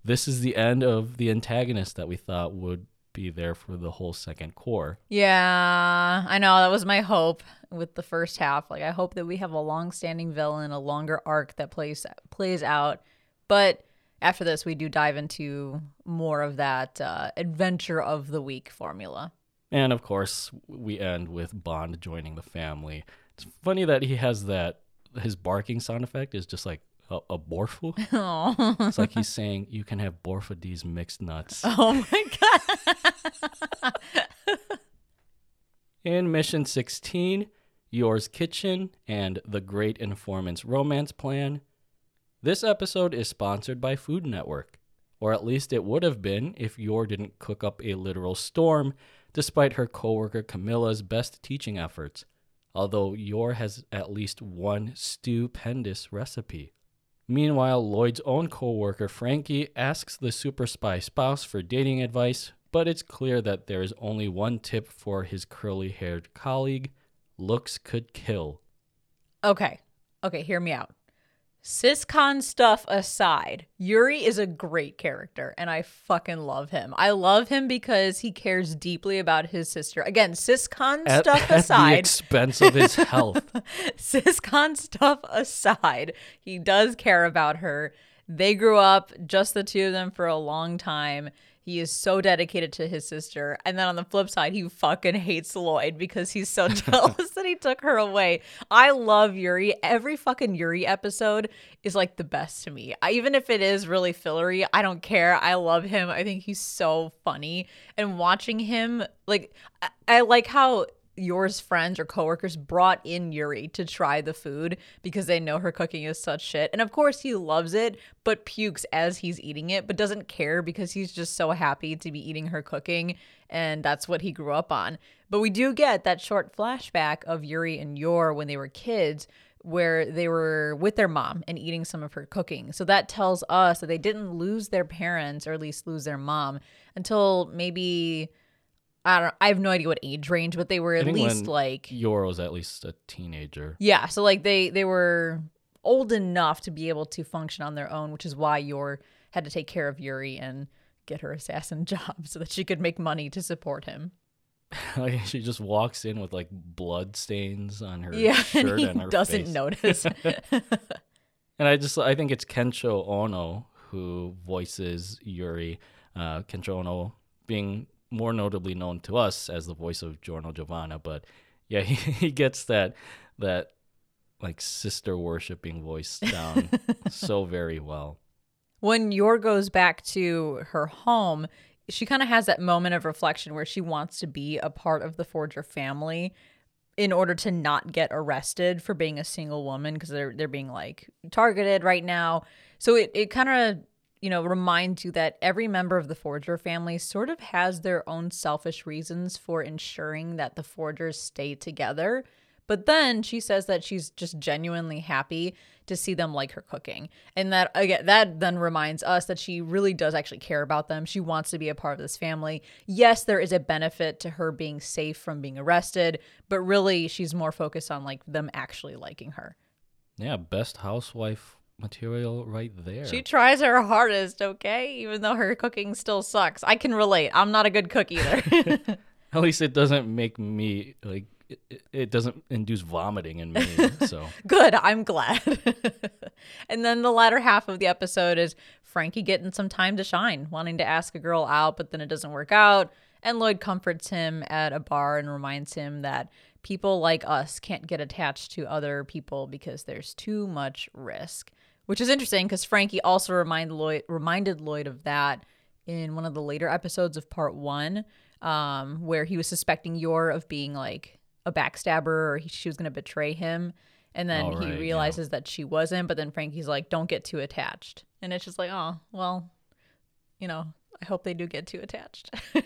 this is the end of the antagonist that we thought would be there for the whole second cour. Yeah, I know that was my hope with the first half. Like I hope that we have a long-standing villain, a longer arc that plays plays out. But after this, we do dive into more of that uh, adventure of the week formula. And of course, we end with Bond joining the family. It's funny that he has that his barking sound effect is just like a, a borfu. Oh, It's like he's saying you can have borfu. borfadese mixed nuts. oh my god! In Mission 16, Yor's Kitchen and The Great Informant's Romance Plan. This episode is sponsored by Food Network, or at least it would have been if Yor didn't cook up a literal storm despite her coworker Camilla's best teaching efforts, although Yor has at least one stupendous recipe. Meanwhile, Lloyd's own coworker Frankie asks the super spy spouse for dating advice, but it's clear that there is only one tip for his curly-haired colleague: looks could kill. Okay, okay, hear me out. Siscon stuff aside, Yuri is a great character and I fucking love him. I love him because he cares deeply about his sister. Again, Siscon At, stuff at the aside, expense of his health. Siscon stuff aside, he does care about her. They grew up, just the two of them, for a long time. He is so dedicated to his sister. And then on the flip side, he fucking hates Lloyd because he's so jealous that he took her away. I love Yuri. Every fucking Yuri episode is like the best to me. I, even if it is really fillery, I don't care. I love him. I think he's so funny. And watching him, like, I, I like how Yor's friends or coworkers brought in Yuri to try the food because they know her cooking is such shit. And of course he loves it, but pukes as he's eating it, but doesn't care because he's just so happy to be eating her cooking and that's what he grew up on. But we do get that short flashback of Yuri and Yor when they were kids where they were with their mom and eating some of her cooking. So that tells us that they didn't lose their parents or at least lose their mom until maybe I don't I have no idea what age range, but they were at least like Yor was at least a teenager. yeah, so like they they were old enough to be able to function on their own, which is why Yor had to take care of Yuri and get her assassin job so that she could make money to support him. like she just walks in with like blood stains on her Yeah, shirt and he and doesn't face. notice. And I just I think it's Kensho Ono who voices Yuri. Uh, Kensho Ono being more notably known to us as the voice of Giorno Giovanna, but yeah, he, he gets that that like sister worshipping voice down so very well. when Yor goes back to her home, she kind of has that moment of reflection where she wants to be a part of the Forger family in order to not get arrested for being a single woman because they're they're being like targeted right now. So it, it kind of you know reminds you that every member of the Forger family sort of has their own selfish reasons for ensuring that the Forgers stay together. But then she says that she's just genuinely happy to see them like her cooking. And that again that then reminds us that she really does actually care about them. She wants to be a part of this family. Yes, there is a benefit to her being safe from being arrested, but really she's more focused on like them actually liking her. Yeah, best housewife material right there. She tries her hardest, okay? Even though her cooking still sucks. I can relate. I'm not a good cook either. At least it doesn't make me like it, it- doesn't induce vomiting in me. So Good, I'm glad. and then the latter half of the episode is Frankie getting some time to shine, wanting to ask a girl out, but then it doesn't work out. And Lloyd comforts him at a bar and reminds him that people like us can't get attached to other people because there's too much risk. Which is interesting because Frankie also remind Lloyd reminded Lloyd of that in one of the later episodes of part one, um, where he was suspecting Yor of being like a backstabber or he, she was going to betray him. And then Oh, he right, yeah. realizes that she wasn't, but then Frankie's like, don't get too attached. And it's just like, oh, well, you know, I hope they do get too attached.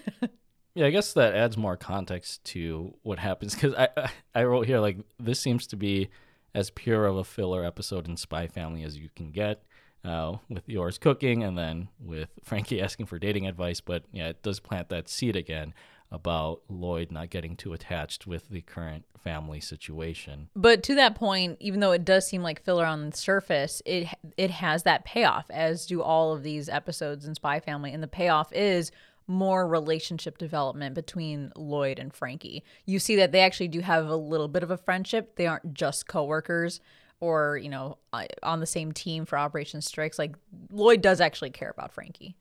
Yeah, I guess that adds more context to what happens because I- I wrote here like this seems to be as pure of a filler episode in Spy Family as you can get, uh, with Yor's cooking and then with Frankie asking for dating advice. But yeah, it does plant that seed again about Lloyd not getting too attached with the current family situation. But to that point, even though it does seem like filler on the surface, it it has that payoff, as do all of these episodes in Spy Family, and the payoff is more relationship development between Lloyd and Frankie. You see that they actually do have a little bit of a friendship. They aren't just coworkers or you know uh, on the same team for Operation Strix. Like Lloyd does actually care about Frankie.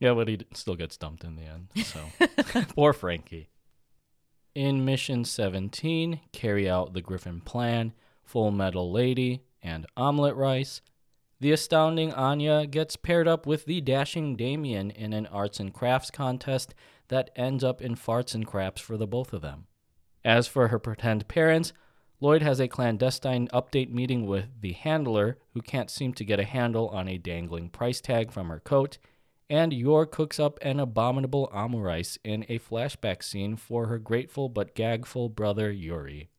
Yeah, but he still gets dumped in the end. So poor Frankie. In Mission 17, carry out the Griffin Plan, Full Metal Lady, and Omelet Rice. The astounding Anya gets paired up with the dashing Damien in an arts and crafts contest that ends up in farts and craps for the both of them. As for her pretend parents, Lloyd has a clandestine update meeting with the handler, who can't seem to get a handle on a dangling price tag from her coat, and Yor cooks up an abominable omurice in a flashback scene for her grateful but gagful brother Yuri.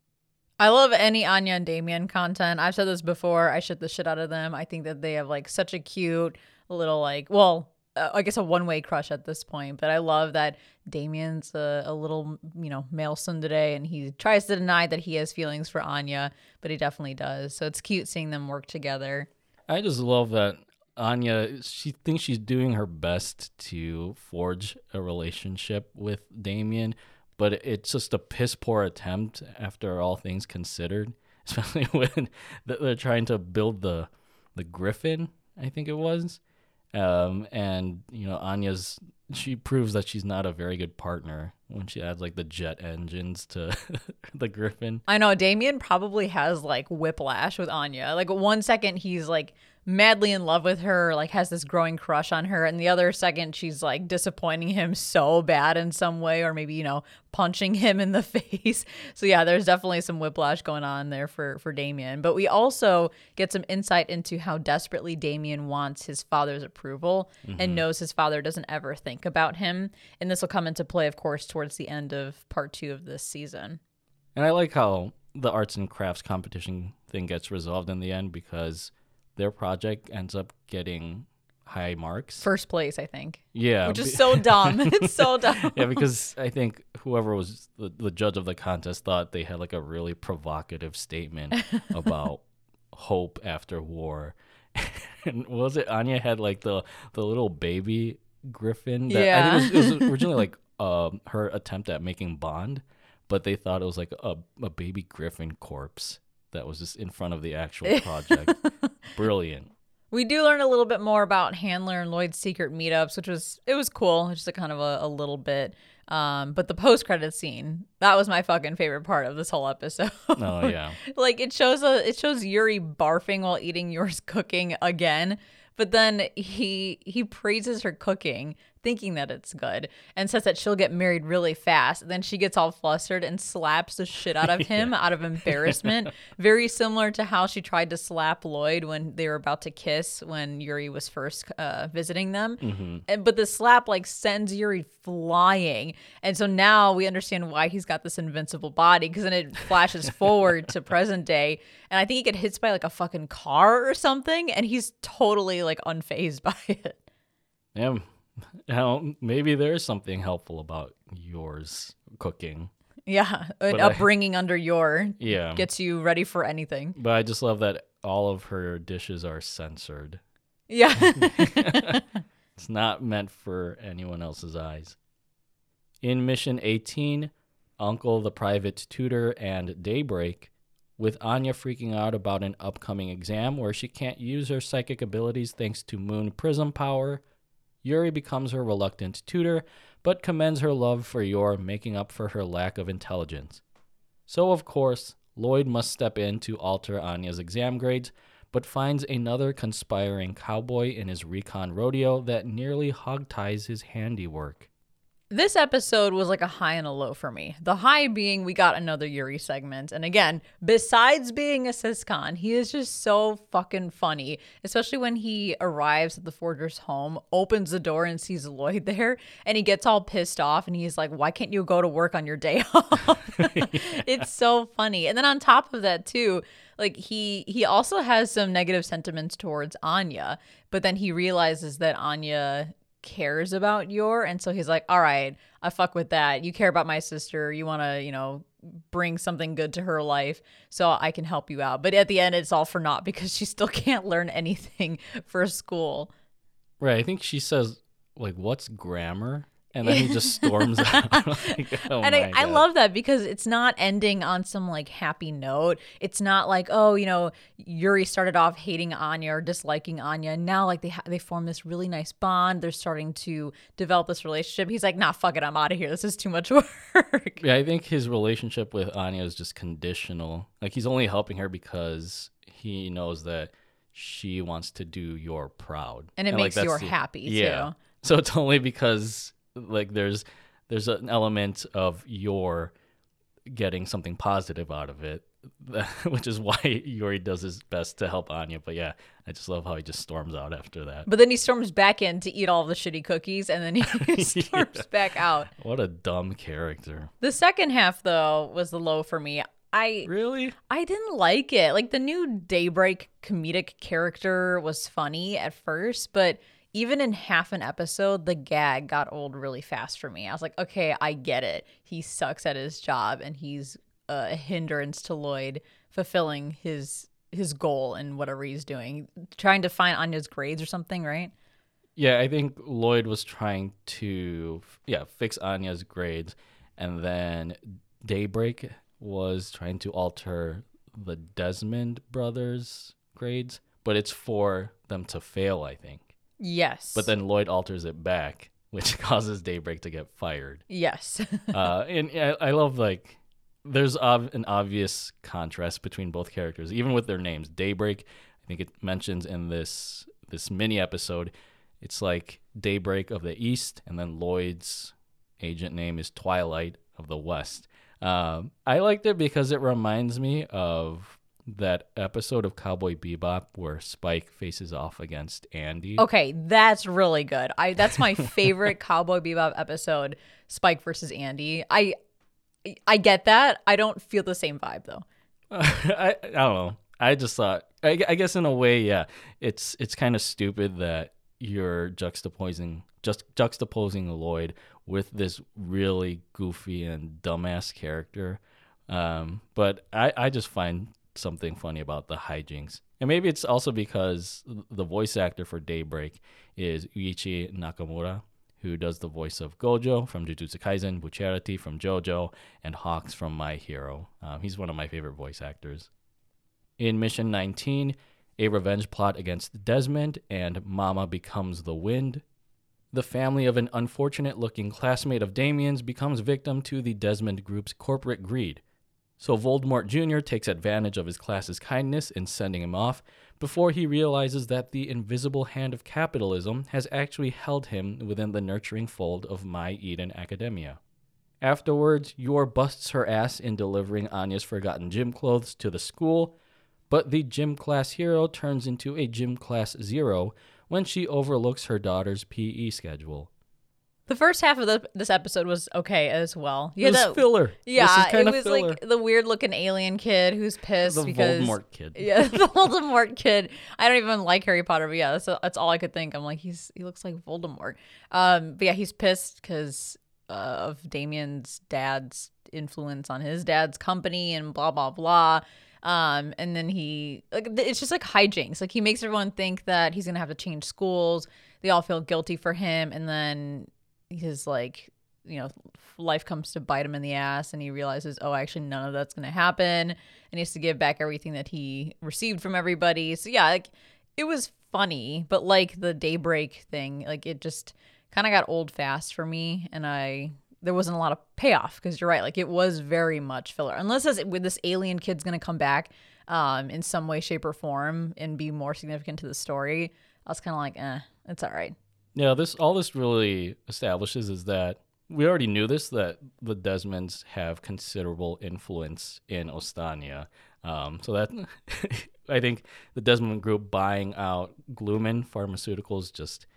I love any Anya and Damien content. I've said this before. I shit the shit out of them. I think that they have like such a cute little like, well, uh, I guess a one way crush at this point. But I love that Damien's a, a little, you know, male today, and he tries to deny that he has feelings for Anya, but he definitely does. So it's cute seeing them work together. I just love that Anya, she thinks she's doing her best to forge a relationship with Damien, but it's just a piss poor attempt after all things considered, especially when they're trying to build the the Griffin, I think it was. Um, and you know, Anya's she proves that she's not a very good partner when she adds like the jet engines to the Griffin. I know Damien probably has like whiplash with Anya. Like one second he's like madly in love with her, like has this growing crush on her, and the other second she's like disappointing him so bad in some way, or maybe you know punching him in the face. So yeah, there's definitely some whiplash going on there for for Damien. But we also get some insight into how desperately Damien wants his father's approval and mm-hmm. knows his father doesn't ever think about him. And this will come into play, of course, towards the end of part two of this season. And I like how the arts and crafts competition thing gets resolved in the end because their project ends up getting high marks. First place, I think. yeah. which is so dumb. it's so dumb. yeah, because I think whoever was the, the judge of the contest thought they had like a really provocative statement about hope after war. and was it Anya had like the the little baby griffin that I think it was, it was originally like um her attempt at making Bond, but they thought it was like a, a baby griffin corpse that was just in front of the actual project. Brilliant. We do learn a little bit more about Handler and Lloyd's secret meetups, which was it was cool, just a kind of a, a little bit. Um, but the post credit scene that was my fucking favorite part of this whole episode. Oh yeah. like it shows a it shows Yuri barfing while eating Yor's cooking again, but then he he praises her cooking, thinking that it's good, and says that she'll get married really fast. Then she gets all flustered and slaps the shit out of him out of embarrassment. Very similar to how she tried to slap Lloyd when they were about to kiss when Yuri was first uh, visiting them. And, but the slap like sends Yuri flying, and so now we understand why he's got this invincible body because then it flashes forward to present day, and I think he gets hit by like a fucking car or something, and he's totally like unfazed by it. Yeah. Now, maybe there is something helpful about Yor's cooking. Yeah, an But I- upbringing under Yor Yeah. gets you ready for anything. But I just love that all of her dishes are censored. Yeah. It's not meant for anyone else's eyes. In Mission 18, Uncle the Private Tutor and Daybreak, with Anya freaking out about an upcoming exam where she can't use her psychic abilities thanks to Moon Prism power, Yuri becomes her reluctant tutor, but commends her love for Yor, making up for her lack of intelligence. So, of course, Lloyd must step in to alter Anya's exam grades, but finds another conspiring cowboy in his recon rodeo that nearly hogties his handiwork. This episode was like a high and a low for me. The high being we got another Yuri segment. And again, besides being a siscon, he is just so fucking funny, especially when he arrives at the forger's home, opens the door and sees Lloyd there, and he gets all pissed off and he's like, Why can't you go to work on your day off? it's so funny. And then on top of that, too, like he he also has some negative sentiments towards Anya, but then he realizes that Anya cares about Yor And so he's like, all right, I fuck with that. You care about my sister. You want to, you know, bring something good to her life so I can help you out. But at the end, it's all for naught because she still can't learn anything for school. Right. I think she says, like, what's grammar? And then he just storms out. like, oh and I, I, love that because it's not ending on some like happy note. It's not like oh you know Yuri started off hating Anya or disliking Anya, and now like they ha- they form this really nice bond. They're starting to develop this relationship. He's like, nah, fuck it, I'm out of here. This is too much work. Yeah, I think his relationship with Anya is just conditional. Like he's only helping her because he knows that she wants to do Yor proud, and it and, makes like, Yor happy yeah. too. So it's only because like there's there's an element of Yor getting something positive out of it which is why Yuri does his best to help Anya. But yeah, I just love how he just storms out after that. But then he storms back in to eat all the shitty cookies, and then he storms yeah. back out. What a dumb character. The second half, though, was the low for me. I really I didn't like it. Like the new Daybreak comedic character was funny at first, but even in half an episode, the gag got old really fast for me. I was like, okay, I get it. He sucks at his job and he's a hindrance to Lloyd fulfilling his his goal and whatever he's doing, trying to find Anya's grades or something, right? Yeah, I think Lloyd was trying to yeah fix Anya's grades, and then Daybreak was trying to alter the Desmond brothers' grades, but it's for them to fail, I think. Yes. But then Lloyd alters it back, which causes Daybreak to get fired. Yes. uh, and I, I, love like there's ob- an obvious contrast between both characters, even with their names. Daybreak, I think it mentions in this this mini episode, it's like Daybreak of the East, and then Lloyd's agent name is Twilight of the West. Um, I liked it because it reminds me of that episode of Cowboy Bebop where Spike faces off against Andy. Okay, that's really good. I that's my favorite Cowboy Bebop episode, Spike versus Andy. I I get that. I don't feel the same vibe though. Uh, I I don't know. I just thought I, I guess in a way, yeah, it's it's kind of stupid that you're juxtaposing just juxtaposing Lloyd with this really goofy and dumbass character. Um, but I, I just find something funny about the hijinks. And maybe it's also because the voice actor for Daybreak is Yuichi Nakamura, who does the voice of Gojo from Jujutsu Kaisen, Bucciarati from JoJo, and Hawks from My Hero. Um, he's one of my favorite voice actors. In Mission 19, a revenge plot against Desmond and Mama becomes the wind. The family of an unfortunate looking classmate of Damien's becomes victim to the Desmond Group's corporate greed. So Voldemort Jr. takes advantage of his class's kindness in sending him off before he realizes that the invisible hand of capitalism has actually held him within the nurturing fold of My Eden Academia. Afterwards, Yor busts her ass in delivering Anya's forgotten gym clothes to the school, but the gym class hero turns into a gym class zero when she overlooks her daughter's PE schedule. The first half of the, this episode was okay as well. You it was that, filler. Yeah, it was filler. like the weird looking alien kid who's pissed the because Voldemort kid. Yeah, the Voldemort kid. I don't even like Harry Potter, but yeah, that's, that's all I could think. I'm like, he's he looks like Voldemort. Um, but yeah, he's pissed because uh, of Damien's dad's influence on his dad's company and blah blah blah. Um, and then he like it's just like hijinks. Like he makes everyone think that he's gonna have to change schools. They all feel guilty for him, and then his like you know life comes to bite him in the ass and he realizes oh actually none of that's going to happen and he has to give back everything that he received from everybody so yeah like it was funny but like the daybreak thing like it just kind of got old fast for me and i there wasn't a lot of payoff because you're right. Like it was very much filler. Unless this, this alien kid's gonna come back um, in some way, shape, or form and be more significant to the story, I was kind of like, eh, it's all right. Yeah, this all this really establishes is that we already knew this that the Desmonds have considerable influence in Ostania. Um, so that I think the Desmond Group buying out Glooman Pharmaceuticals just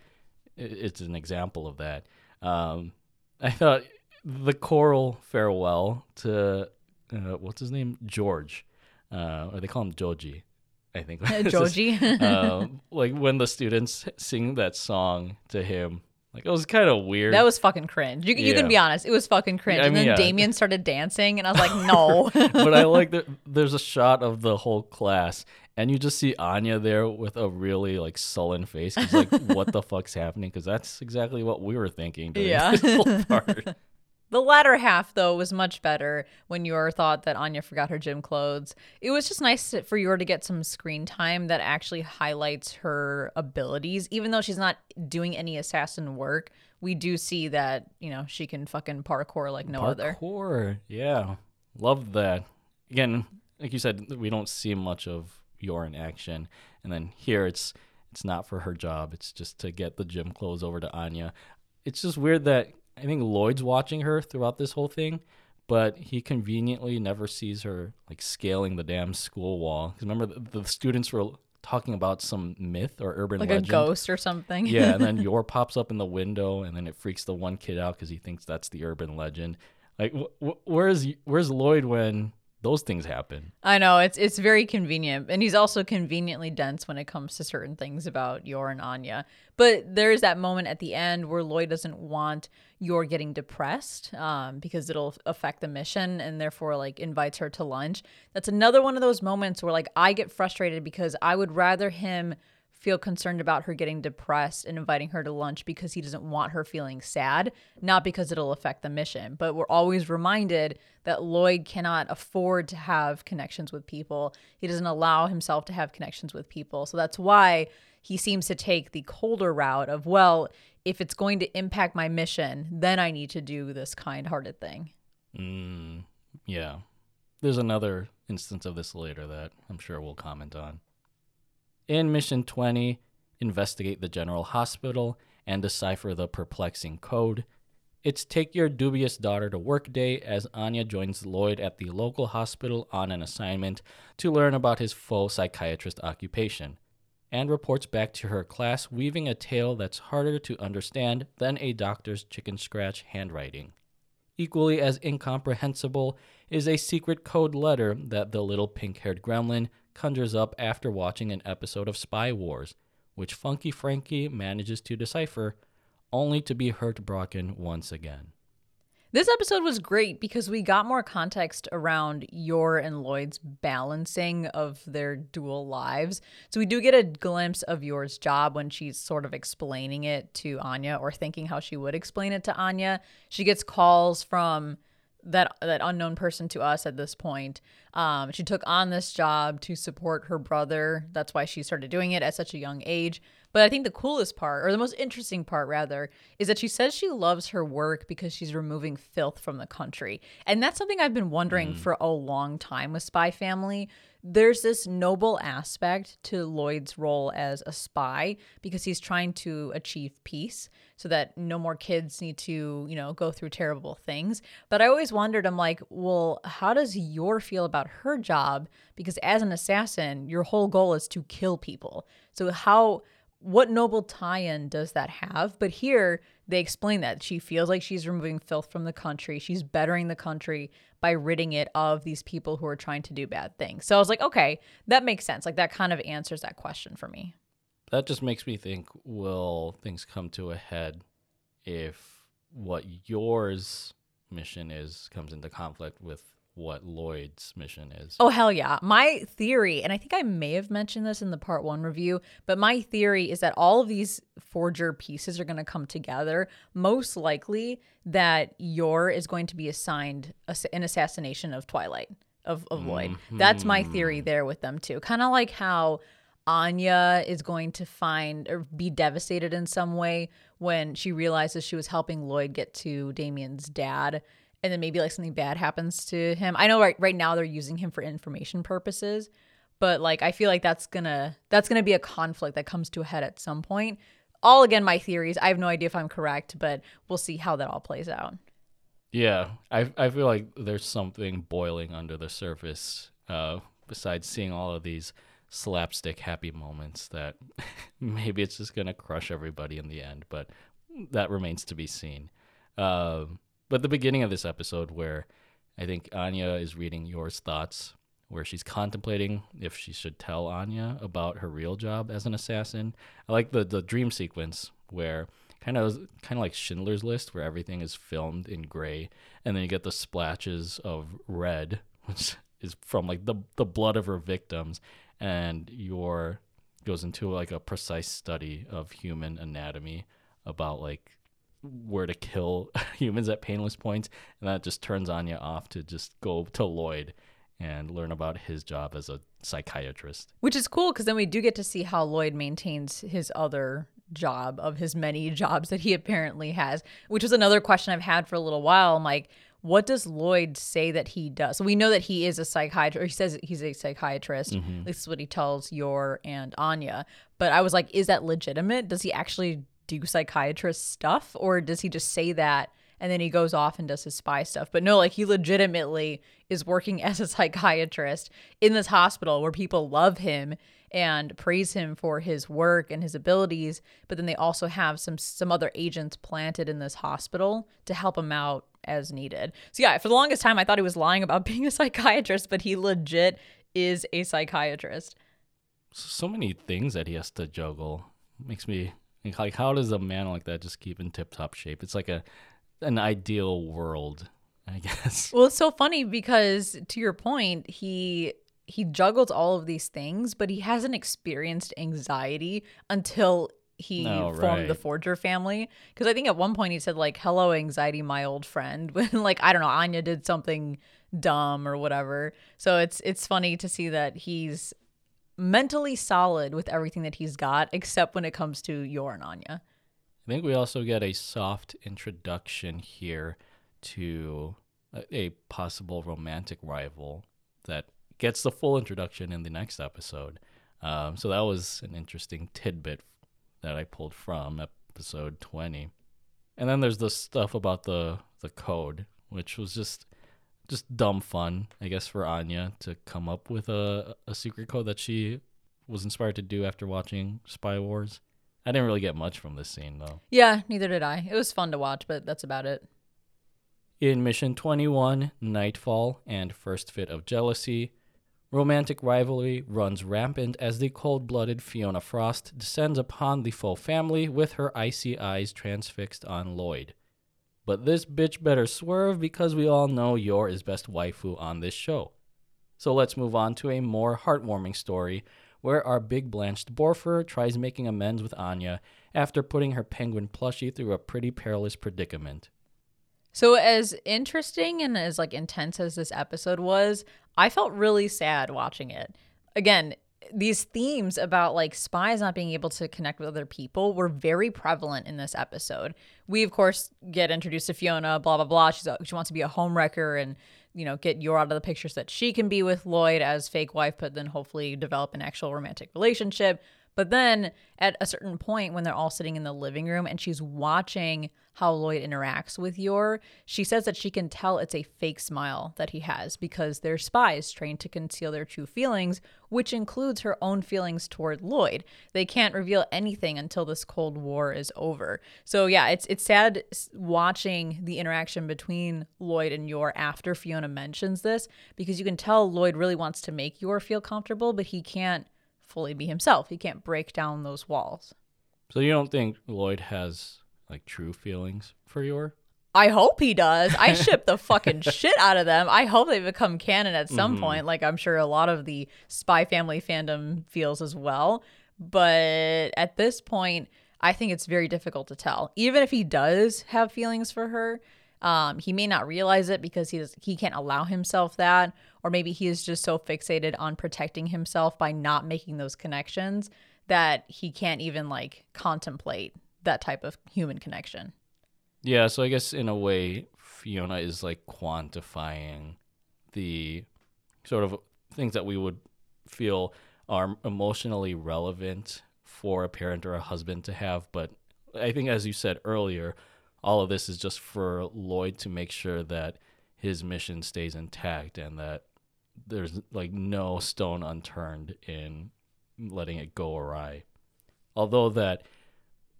it's an example of that. Um, I thought the choral farewell to uh, what's his name George, uh, or they call him Joji. I think Joji. uh, like when the students sing that song to him, like it was kind of weird. That was fucking cringe. You, you Yeah. can be honest. It was fucking cringe. I and then yeah. Damien started dancing, and I was like, no. but I like that there's a shot of the whole class, and you just see Anya there with a really like sullen face. He's like, "What the fuck's happening?" Because that's exactly what we were thinking. During Yeah. The latter half, though, was much better when Yor thought that Anya forgot her gym clothes. It was just nice for Yor to get some screen time that actually highlights her abilities. Even though she's not doing any assassin work, we do see that, you know, she can fucking parkour like no other. Parkour, yeah, Love that. Again, like you said, we don't see much of Yor in action, and then here it's it's not for her job. It's just to get the gym clothes over to Anya. It's just weird that I think Lloyd's watching her throughout this whole thing, but he conveniently never sees her like scaling the damn school wall. 'Cause remember, the, the students were talking about some myth or urban Like legend. a ghost or something. Yeah, and then Yor pops up in the window, and then it freaks the one kid out because he thinks that's the urban legend. Like, wh- wh- where's where's Lloyd when those things happen? I know it's it's very convenient, and he's also conveniently dense when it comes to certain things about Yor and Anya. But there's that moment at the end where Lloyd doesn't want Yor getting depressed um, because it'll affect the mission, and therefore like invites her to lunch. That's another one of those moments where like I get frustrated because I would rather him feel concerned about her getting depressed and inviting her to lunch because he doesn't want her feeling sad, not because it'll affect the mission. But we're always reminded that Lloyd cannot afford to have connections with people. He doesn't allow himself to have connections with people. So that's why he seems to take the colder route of, well, if it's going to impact my mission, then I need to do this kind hearted thing. Mm, yeah, there's another instance of this later that I'm sure we'll comment on. In Mission 20, investigate the General Hospital and decipher the perplexing code. It's take your dubious daughter to work day as Anya joins Lloyd at the local hospital on an assignment to learn about his faux psychiatrist occupation, and reports back to her class weaving a tale that's harder to understand than a doctor's chicken scratch handwriting. Equally as incomprehensible is a secret code letter that the little pink haired gremlin conjures up after watching an episode of Spy Wars, which Funky Frankie manages to decipher, only to be hurt heartbroken once again. This episode was great because we got more context around Yor and Lloyd's balancing of their dual lives. So we do get a glimpse of Yor's job when she's sort of explaining it to Anya or thinking how she would explain it to Anya. She gets calls from that that unknown person to us at this point. Um, she took on this job to support her brother. That's why she started doing it at such a young age. But I think the coolest part, or the most interesting part rather, is that she says she loves her work because she's removing filth from the country. And that's something I've been wondering for a long time with Spy Family. There's this noble aspect to Lloyd's role as a spy because he's trying to achieve peace so that no more kids need to, you know, go through terrible things. But I always wondered, I'm like, well, how does Yor feel about her job? Because as an assassin, your whole goal is to kill people. So how what noble tie-in does that have? But here they explain that she feels like she's removing filth from the country. She's bettering the country by ridding it of these people who are trying to do bad things. So I was like, okay, that makes sense. Like that kind of answers that question for me. That just makes me think will things come to a head if what Yor's mission is comes into conflict with what Lloyd's mission is? Oh hell yeah. My theory, and I think I may have mentioned this in the part 1 review, but my theory is that all of these forger pieces are going to come together. Most likely that Yor is going to be assigned an assassination of Twilight of of Lloyd. That's my theory mm-hmm. there with them too. Kind of like how Anya is going to find or be devastated in some way when she realizes she was helping Lloyd get to Damien's dad and then maybe like something bad happens to him. I know right right now they're using him for information purposes, but like I feel like that's to that's to be a conflict that comes to a head at some point. All again my theories. I have no idea if I'm correct, but we'll see how that all plays out. Yeah, I I feel like there's something boiling under the surface uh, besides seeing all of these slapstick happy moments that maybe it's just gonna crush everybody in the end, but that remains to be seen. Uh, but the beginning of this episode, where I think Anya is reading Yor's thoughts, where she's contemplating if she should tell Anya about her real job as an assassin. I like the the dream sequence where kind of kind of like Schindler's List, where everything is filmed in gray, and then you get the splashes of red, which is from like the the blood of her victims, and Yor goes into like a precise study of human anatomy about like where to kill humans at painless points, and that just turns Anya off to just go to Lloyd and learn about his job as a psychiatrist. Which is cool because then we do get to see how Lloyd maintains his other job of his many jobs that he apparently has, which was another question I've had for a little while. I'm like, what does Lloyd say that he does? So we know that he is a psychiatrist. He says he's a psychiatrist. Mm-hmm. This is what he tells Yor and Anya. But I was like, is that legitimate? Does he actually do psychiatrist stuff, or does he just say that and then he goes off and does his spy stuff? But no, like he legitimately is working as a psychiatrist in this hospital where people love him and praise him for his work and his abilities but then they also have some some other agents planted in this hospital to help him out as needed. So yeah for the longest time i thought he was lying about being a psychiatrist but he legit is a psychiatrist. So many things that he has to juggle. Makes me like how does a man like that just keep in tip top shape? It's like a an ideal world, I guess. well it's so funny because to your point he he juggles all of these things but he hasn't experienced anxiety until he Oh, formed the forger family because i think at one point he said like hello anxiety my old friend when like i don't know anya did something dumb or whatever so it's it's funny to see that he's mentally solid with everything that he's got except when it comes to Yor and anya I think we also get a soft introduction here to a, a possible romantic rival that gets the full introduction in the next episode. Um, so that was an interesting tidbit that I pulled from episode 20. And then there's the stuff about the the code, which was just just dumb fun, I guess, for Anya to come up with a a secret code that she was inspired to do after watching Spy Wars. I didn't really get much from this scene though. yeah neither did i it was fun to watch but that's about it In Mission 21, Nightfall and First Fit of Jealousy, romantic rivalry runs rampant as the cold blooded Fiona Frost descends upon the full family with her icy eyes transfixed on Lloyd. But this bitch better swerve because we all know Yor is best waifu on this show. So let's move on to a more heartwarming story where our big blanched Borfer tries making amends with Anya after putting her penguin plushie through a pretty perilous predicament. So as interesting and as like intense as this episode was, I felt really sad watching it. Again, these themes about like spies not being able to connect with other people were very prevalent in this episode. We of course get introduced to Fiona, blah blah blah. She's a, she wants to be a homewrecker and you know get Yor out of the picture so that she can be with Lloyd as fake wife, but then hopefully develop an actual romantic relationship. But then at a certain point, when they're all sitting in the living room and she's watching how Lloyd interacts with Yor, she says that she can tell it's a fake smile that he has because they're spies trained to conceal their true feelings, which includes her own feelings toward Lloyd. They can't reveal anything until this Cold War is over. So yeah, it's it's sad watching the interaction between Lloyd and Yor after Fiona mentions this because you can tell Lloyd really wants to make Yor feel comfortable, but he can't fully be himself. He can't break down those walls. So you don't think Lloyd has like true feelings for Yor? I hope he does. I ship the fucking shit out of them. I hope they become canon at some point, like I'm sure a lot of the Spy Family fandom feels as well. But at this point, I think it's very difficult to tell. Even if he does have feelings for her, Um, he may not realize it because he does, he can't allow himself that, or maybe he is just so fixated on protecting himself by not making those connections that he can't even like contemplate that type of human connection. Yeah, so I guess in a way, Fiona is like quantifying the sort of things that we would feel are emotionally relevant for a parent or a husband to have. But I think, as you said earlier, all of this is just for Lloyd to make sure that his mission stays intact and that there's like no stone unturned in letting it go awry. Although that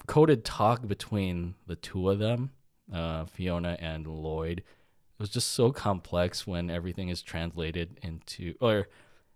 coded talk between the two of them, uh, Fiona and Lloyd, it was just so complex when everything is translated into, or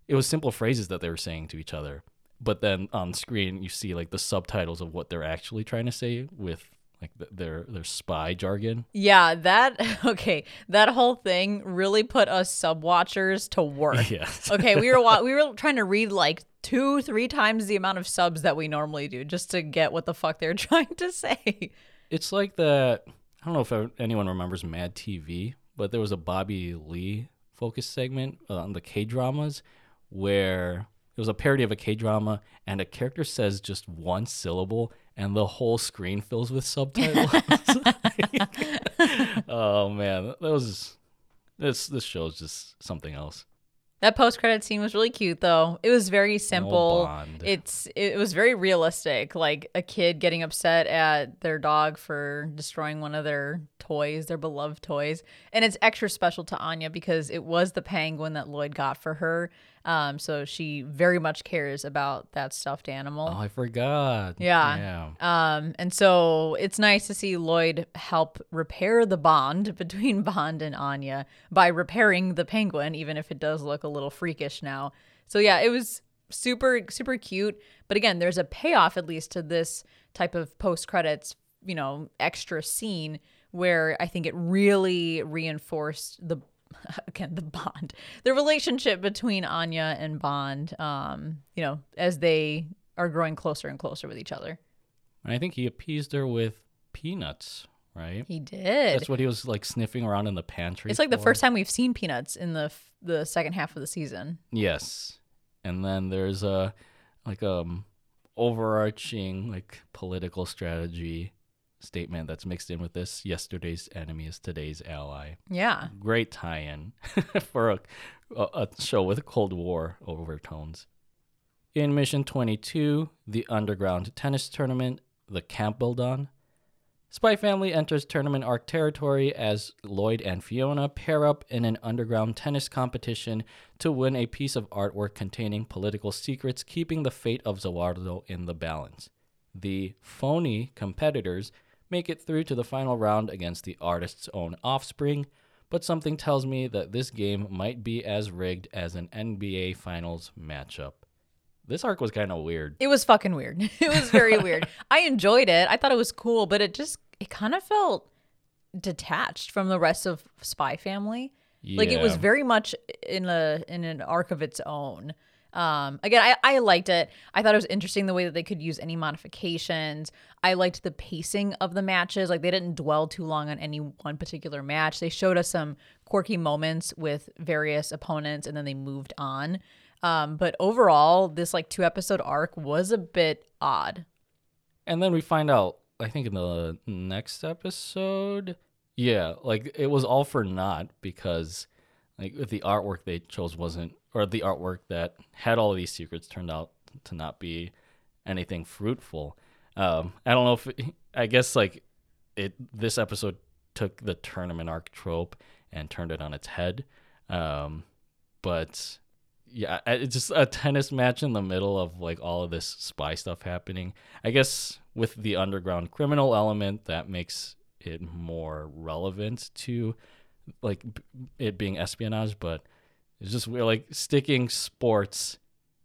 it was simple phrases that they were saying to each other. But then on screen, you see like the subtitles of what they're actually trying to say with like their their spy jargon. Yeah, that okay. That whole thing really put us sub watchers to work. Yes. okay, we were we were trying to read like two, three times the amount of subs that we normally do just to get what the fuck they're trying to say. It's like that. I don't know if anyone remembers Mad TV, but there was a Bobby Lee focus segment uh, on the K dramas where it was a parody of a K drama, and a character says just one syllable, and the whole screen fills with subtitles. oh man, that was this. This show is just something else. That post credit scene was really cute though. It was very simple. It's it was very realistic. Like a kid getting upset at their dog for destroying one of their toys, their beloved toys. And it's extra special to Anya because it was the penguin that Lloyd got for her. Um, so she very much cares about that stuffed animal. Oh, I forgot. Yeah. yeah. Um, and so it's nice to see Lloyd help repair the bond between Bond and Anya by repairing the penguin, even if it does look a little freakish now. So yeah, it was super super cute. But again, there's a payoff at least to this type of post credits, you know, extra scene where I think it really reinforced the again the bond the relationship between anya and bond um you know as they are growing closer and closer with each other. And i think he appeased her with peanuts right? He did. That's what he was like sniffing around in the pantry it's like for. the first time we've seen peanuts in the the second half of the season. Yes. And then there's a like um overarching like political strategy statement that's mixed in with this yesterday's enemy is today's ally. Yeah. Great tie in for a, a, show with Cold War overtones. In Mission 22, the underground tennis tournament, the Campbelldon, Spy Family enters tournament arc territory as Lloyd and Fiona pair up in an underground tennis competition to win a piece of artwork containing political secrets, keeping the fate of Zawardo in the balance. The phony competitors make it through to the final round against the artist's own offspring, but something tells me that this game might be as rigged as an NBA Finals matchup. This arc was kind of weird. It was fucking weird. It was very weird. I enjoyed it. I thought it was cool, but it just it kind of felt detached from the rest of Spy Family. Yeah. Like it was very much in a in an arc of its own. Um, again, I, I liked it. I thought it was interesting the way that they could use any modifications. I liked the pacing of the matches. Like they didn't dwell too long on any one particular match. They showed us some quirky moments with various opponents and then they moved on. Um, but overall, this like two episode arc was a bit odd. And then we find out, I think in the next episode, yeah, like it was all for naught because like the artwork they chose wasn't or the artwork that had all of these secrets turned out to not be anything fruitful. Um, I don't know if I guess like it this episode took the tournament arc trope and turned it on its head. Um, but yeah, it's just a tennis match in the middle of like all of this spy stuff happening. I guess with the underground criminal element that makes it more relevant to like it being espionage, but it's just like sticking sports,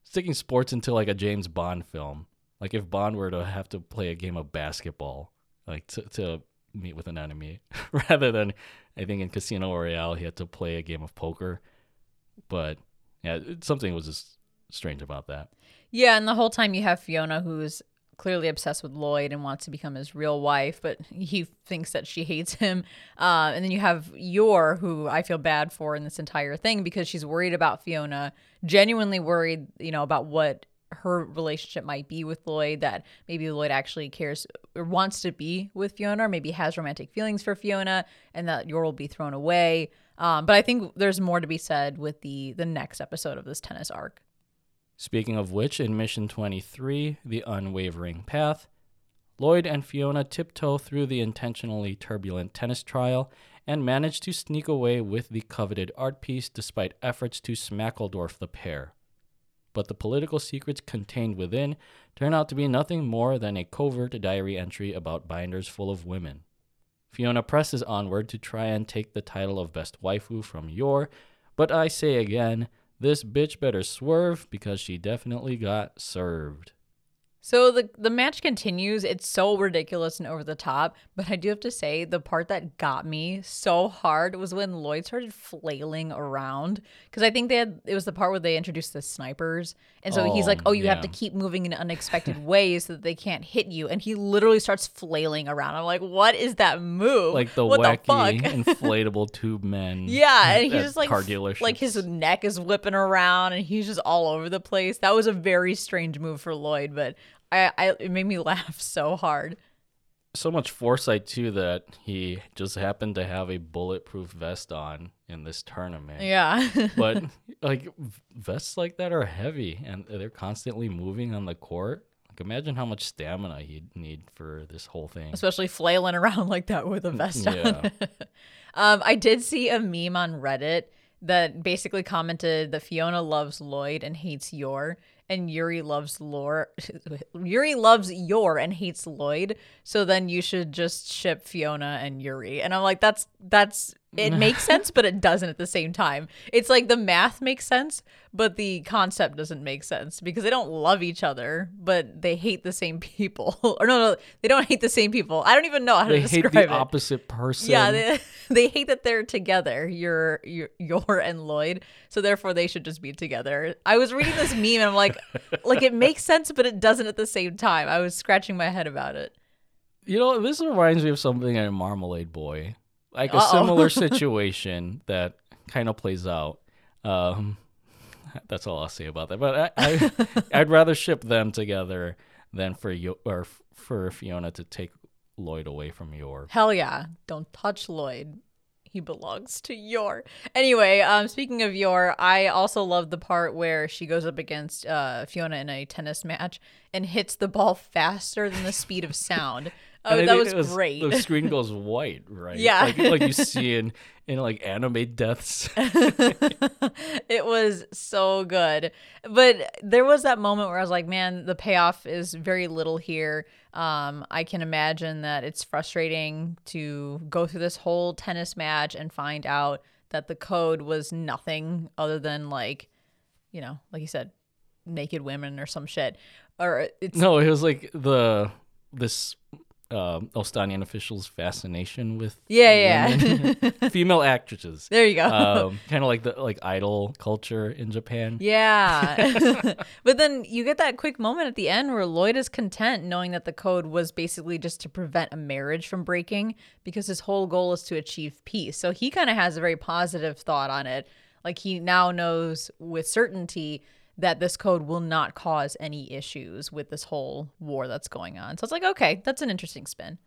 sticking sports into like a James Bond film. Like if Bond were to have to play a game of basketball, like to, to meet with an enemy, rather than I think in Casino Royale he had to play a game of poker. But yeah, something was just strange about that. Yeah, and the whole time you have Fiona who's clearly obsessed with Lloyd and wants to become his real wife, but he thinks that she hates him. Uh, and then you have Yor, who I feel bad for in this entire thing because she's worried about Fiona, genuinely worried, you know, about what her relationship might be with Lloyd, that maybe Lloyd actually cares or wants to be with Fiona, or maybe has romantic feelings for Fiona, and that Yor will be thrown away. Um, but I think there's more to be said with the the next episode of this tennis arc. Speaking of which, in Mission 23, The Unwavering Path, Lloyd and Fiona tiptoe through the intentionally turbulent tennis trial and manage to sneak away with the coveted art piece despite efforts to smackledorf the pair. But the political secrets contained within turn out to be nothing more than a covert diary entry about binders full of women. Fiona presses onward to try and take the title of Best Waifu from Yor, but I say again, this bitch better swerve because she definitely got served. So the the match continues. It's so ridiculous and over the top, but I do have to say the part that got me so hard was when Lloyd started flailing around because I think they had it was the part where they introduced the snipers, and so he's like, Oh, "Oh, you have to keep moving in unexpected ways so that they can't hit you," and he literally starts flailing around. I'm like, "What is that move? Like the what wacky the fuck?" inflatable tube men. Yeah, and he's just like like his neck is whipping around, and he's just all over the place. That was a very strange move for Lloyd, but I, I it made me laugh so hard. so much foresight too that he just happened to have a bulletproof vest on in this tournament. Yeah, But like vests like that are heavy and they're constantly moving on the court. Like imagine how much stamina he'd need for this whole thing. especially flailing around like that with a vest Yeah. on. um, I did see a meme on Reddit that basically commented that Fiona loves Lloyd and hates Yor, and Yuri loves Lore. Yuri loves Yor and hates Lloyd. So then you should just ship Fiona and Yuri. And I'm like, that's that's it makes sense, but it doesn't at the same time. It's like the math makes sense, but the concept doesn't make sense because they don't love each other, but they hate the same people. or no, no, they don't hate the same people. I don't even know how They to describe it. They hate the it. opposite person. Yeah, they, they hate that they're together. You're you're Yor and Lloyd, so therefore they should just be together. I was reading this meme and I'm like, like it makes sense, but it doesn't at the same time. I was scratching my head about it. You know, this reminds me of something in Marmalade Boy. Like a Uh-oh. similar situation that kind of plays out. Um, that's all I'll say about that. But I, I I'd rather ship them together than for Yuri for Fiona to take Lloyd away from Yor. Hell yeah! Don't touch Lloyd. He belongs to Yor. Anyway, um, speaking of Yor, I also love the part where she goes up against uh, Fiona in a tennis match and hits the ball faster than the speed of sound. Oh, And I that think was, great. The screen goes white, right? Yeah. like, like you see in in like anime deaths. it was so good. But there was that moment where I was like, man, the payoff is very little here. Um, I can imagine that it's frustrating to go through this whole tennis match and find out that the code was nothing other than like, you know, like you said, naked women or some shit. Or it's no, it was like the this um Ostanian official's fascination with yeah, yeah. female actresses. there you go. um, kind of like the like idol culture in Japan. Yeah. but then you get that quick moment at the end where Lloyd is content knowing that the code was basically just to prevent a marriage from breaking because his whole goal is to achieve peace. So he kind of has a very positive thought on it. Like he now knows with certainty that this code will not cause any issues with this whole war that's going on. So it's like, okay, that's an interesting spin.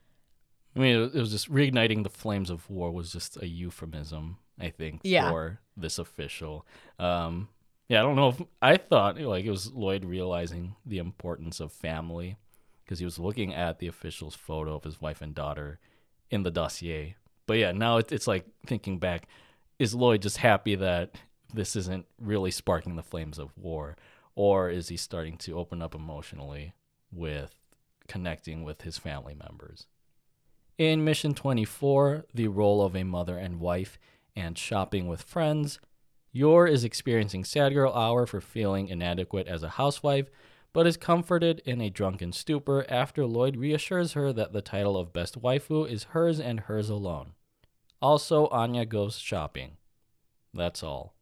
I mean, it was- just reigniting the flames of war was just a euphemism, I think, Yeah. for this official. Um, yeah, I don't know if I thought like it was Lloyd realizing the importance of family because he was looking at the official's photo of his wife and daughter in the dossier. But yeah, now it, it's like thinking back, is Lloyd just happy that this isn't really sparking the flames of war, or is he starting to open up emotionally with connecting with his family members? In Mission 24, the role of a mother and wife, and shopping with friends, Yor is experiencing sad girl hour for feeling inadequate as a housewife, but is comforted in a drunken stupor after Lloyd reassures her that the title of best waifu is hers and hers alone. Also, Anya goes shopping. That's all.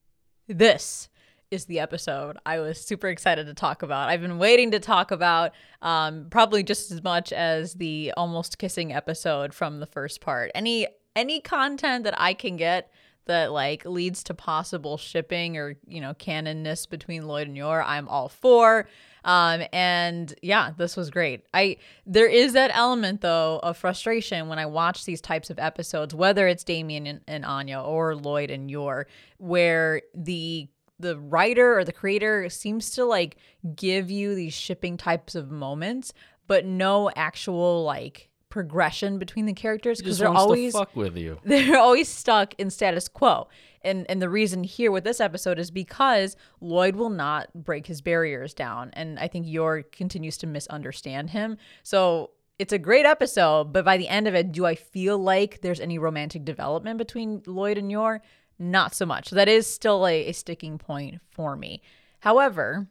This is the episode I was super excited to talk about. I've been waiting to talk about um, probably just as much as the almost kissing episode from the first part. Any any content that I can get that like leads to possible shipping or you know canonness between Lloyd and Yor, I'm all for. Um, and yeah, this was great. I there is that element though of frustration when I watch these types of episodes, whether it's Damian and, and Anya or Lloyd and Yor, where the the writer or the creator seems to like give you these shipping types of moments, but no actual like progression between the characters because they're always fuck with you. They're always stuck in status quo. And and the reason here with this episode is because Lloyd will not break his barriers down. And I think Yor continues to misunderstand him. So it's a great episode, but by the end of it, do I feel like there's any romantic development between Lloyd and Yor? Not so much. So that is still a, a sticking point for me. However,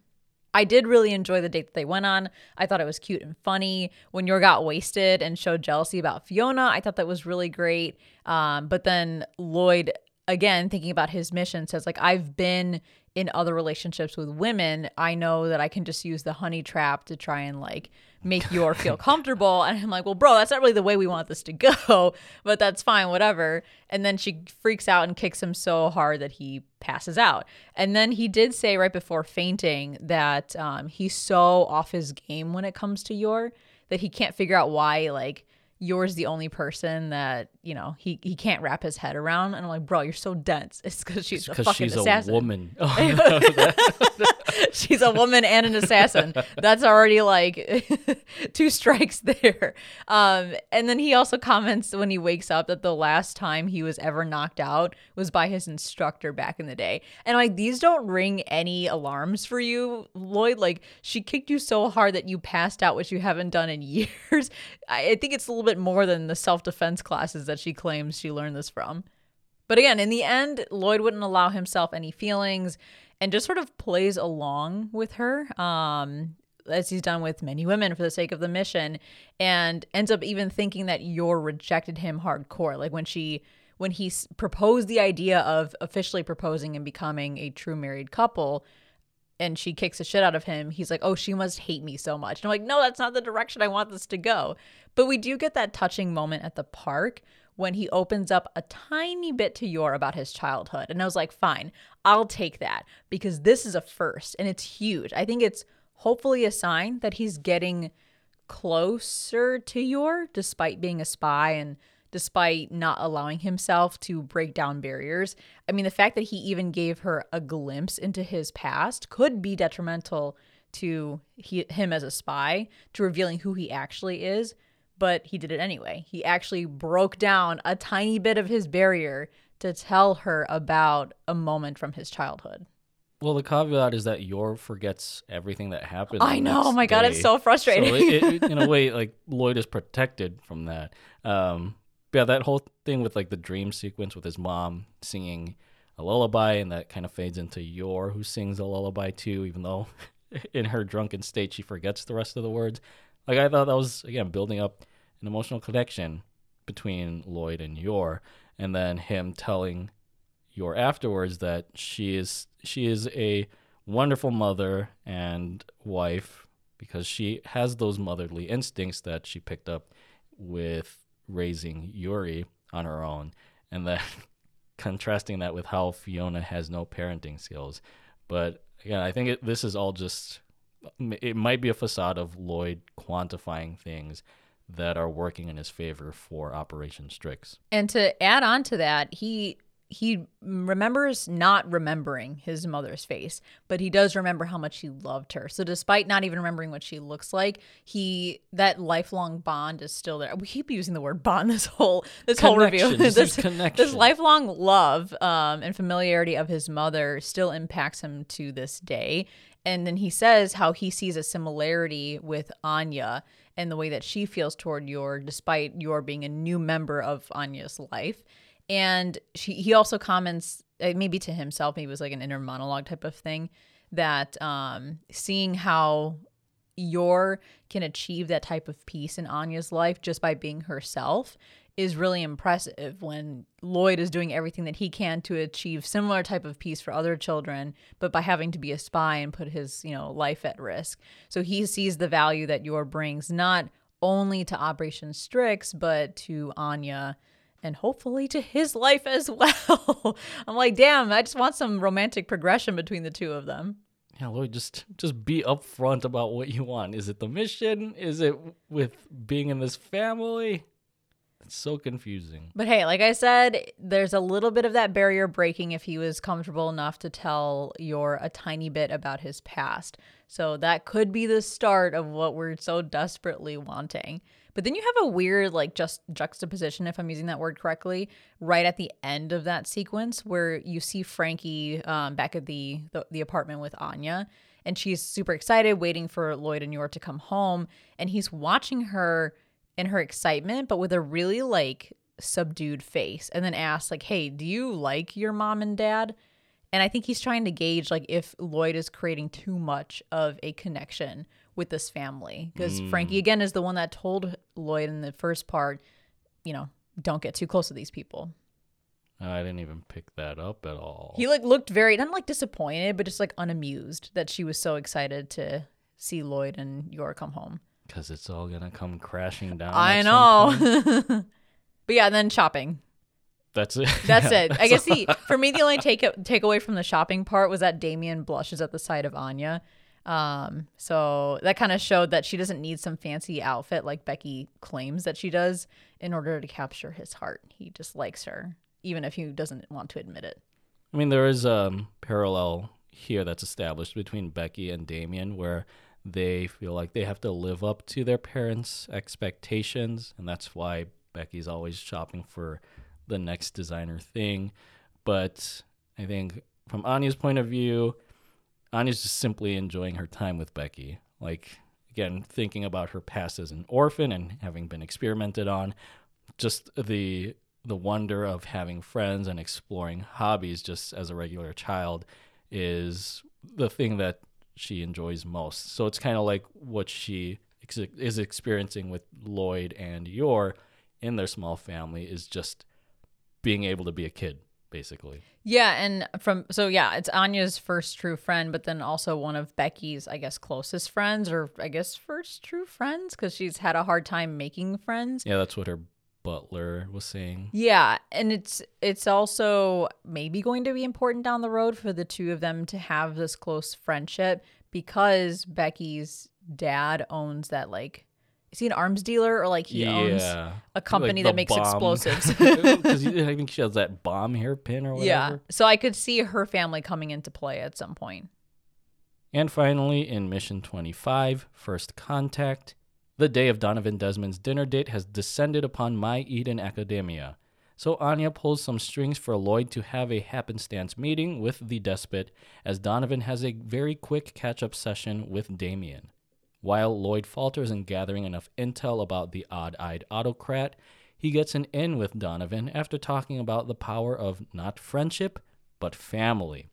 I did really enjoy the date that they went on. I thought it was cute and funny. When Yor got wasted and showed jealousy about Fiona, I thought that was really great. Um, but then Lloyd, again, thinking about his mission, says, like, I've been in other relationships with women. I know that I can just use the honey trap to try and like make Yor feel comfortable. And I'm like, well, bro, that's not really the way we want this to go, but that's fine, whatever. And then she freaks out and kicks him so hard that he passes out. And then he did say right before fainting that um, he's so off his game when it comes to Yor that he can't figure out why, like, Yor's the only person that you know he he can't wrap his head around. And i'm like bro you're so dense. It's because she's it's a fucking she's assassin. a woman. Oh, no, she's a woman and an assassin. That's already like two strikes there. Um and then he also comments when he wakes up that the last time he was ever knocked out was by his instructor back in the day. And like these don't ring any alarms for you lloyd. Like she kicked you so hard that you passed out which you haven't done in years. I think it's a little bit more than the self-defense classes that she claims she learned this from. But again, in the end, Lloyd wouldn't allow himself any feelings and just sort of plays along with her, um, as he's done with many women for the sake of the mission, and ends up even thinking that Yor rejected him hardcore. Like when she when he proposed the idea of officially proposing and becoming a true married couple, and she kicks the shit out of him, he's like, "Oh, she must hate me so much." And I'm like, "No, that's not the direction I want this to go." But we do get that touching moment at the park when he opens up a tiny bit to Yor about his childhood. And I was like, "Fine, I'll take that because this is a first and it's huge." I think it's hopefully a sign that he's getting closer to Yor despite being a spy and despite not allowing himself to break down barriers. I mean, the fact that he even gave her a glimpse into his past could be detrimental to he, him as a spy, to revealing who he actually is, but he did it anyway. He actually broke down a tiny bit of his barrier to tell her about a moment from his childhood. Well, the caveat is that Yor forgets everything that happened. I know. Oh my god, it's so frustrating. So it, it, in a way, like Lloyd is protected from that. Um, yeah, that whole thing with like the dream sequence with his mom singing a lullaby, and that kind of fades into Yor, who sings a lullaby too, even though in her drunken state she forgets the rest of the words. Like I thought that was again building up an emotional connection between Lloyd and Yor, and then him telling Yor afterwards that she is she is a wonderful mother and wife because she has those motherly instincts that she picked up with raising Yuri on her own, and then contrasting that with how Fiona has no parenting skills. But again, I think it, this is all just it might be a facade of Lloyd quantifying things that are working in his favor for Operation Strix. And to add on to that, he he remembers not remembering his mother's face, but he does remember how much he loved her. So despite not even remembering what she looks like, he that lifelong bond is still there. We keep using the word bond this whole this whole review. this this lifelong love um, and familiarity of his mother still impacts him to this day. And then he says how he sees a similarity with Anya and the way that she feels toward Yor, despite Yor being a new member of Anya's life and she, he also comments, uh, maybe to himself, maybe it was like an inner monologue type of thing, that um, seeing how Yor can achieve that type of peace in Anya's life just by being herself is really impressive when Lloyd is doing everything that he can to achieve similar type of peace for other children, but by having to be a spy and put his, you know, life at risk. So he sees the value that Yor brings not only to Operation Strix, but to Anya and hopefully to his life as well. I'm like, damn, I just want some romantic progression between the two of them. Yeah, Lloyd, just just be upfront about what you want. Is it the mission? Is it with being in this family? It's so confusing. But hey, like I said, there's a little bit of that barrier breaking if he was comfortable enough to tell Yor a tiny bit about his past. So that could be the start of what we're so desperately wanting. But then you have a weird, like, just juxtaposition, if I'm using that word correctly, right at the end of that sequence where you see Frankie um, back at the, the the apartment with Anya, and she's super excited, waiting for Lloyd and Yor to come home, and he's watching her in her excitement, but with a really like subdued face, and then asks like, "Hey, do you like your mom and dad?" And I think he's trying to gauge like if Lloyd is creating too much of a connection with this family because Mm. Frankie again is the one that told Lloyd in the first part, you know, don't get too close to these people. I didn't even pick that up at all. He like looked very not like disappointed, but just like unamused that she was so excited to see Lloyd and Yor come home. Because it's all gonna come crashing down. I know. but yeah, and then shopping. That's it. That's Yeah, it. I guess the for me the only take takeaway from the shopping part was that Damian blushes at the sight of Anya. Um, so that kind of showed that she doesn't need some fancy outfit like Becky claims that she does in order to capture his heart. He just likes her, even if he doesn't want to admit it. I mean, there is a parallel here that's established between Becky and Damian where they feel like they have to live up to their parents' expectations, and that's why Becky's always shopping for the next designer thing. But I think from Anya's point of view, Anya's just simply enjoying her time with Becky. Like again, thinking about her past as an orphan and having been experimented on, just the the wonder of having friends and exploring hobbies just as a regular child is the thing that she enjoys most. So it's kind of like what she ex- is experiencing with Lloyd and Yor in their small family is just being able to be a kid, basically. Yeah, and from so yeah, it's Anya's first true friend, but then also one of Becky's, I guess, closest friends, or I guess first true friends, because she's had a hard time making friends. Yeah, that's what her butler was saying. Yeah, and it's it's also maybe going to be important down the road for the two of them to have this close friendship because Becky's dad owns that like is he an arms dealer or like he owns a company Like that makes bomb. explosives. Because I think she has that bomb hairpin or whatever. yeah. So I could see her family coming into play at some point. And finally, in Mission 25, First Contact, the day of Donovan Desmond's dinner date has descended upon My Eden Academia. So Anya pulls some strings for Lloyd to have a happenstance meeting with the despot, as Donovan has a very quick catch up session with Damian. While Lloyd falters in gathering enough intel about the odd eyed autocrat, he gets an in with Donovan after talking about the power of not friendship, but family.